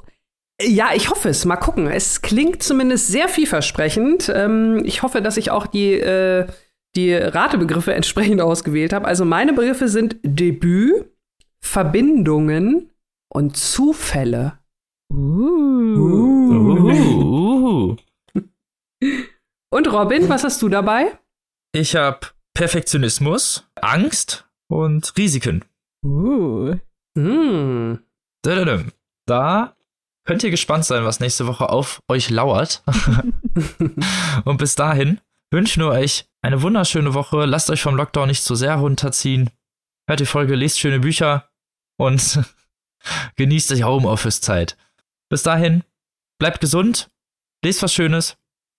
[SPEAKER 2] Ja, ich hoffe es. Mal gucken. Es klingt zumindest sehr vielversprechend. Ähm, ich hoffe, dass ich auch die, äh, die Ratebegriffe entsprechend ausgewählt habe. Also meine Begriffe sind Debüt, Verbindungen und Zufälle. Uh. Uh. Und Robin, was hast du dabei?
[SPEAKER 1] Ich habe Perfektionismus, Angst und Risiken. Uh. Mm. Da könnt ihr gespannt sein, was nächste Woche auf euch lauert. und bis dahin wünschen wir euch eine wunderschöne Woche. Lasst euch vom Lockdown nicht zu sehr runterziehen. Hört die Folge, lest schöne Bücher und genießt die Homeoffice-Zeit. Bis dahin, bleibt gesund, lest was Schönes.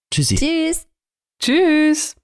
[SPEAKER 1] Tschüssi.
[SPEAKER 3] Tschüss.
[SPEAKER 2] Tschüss.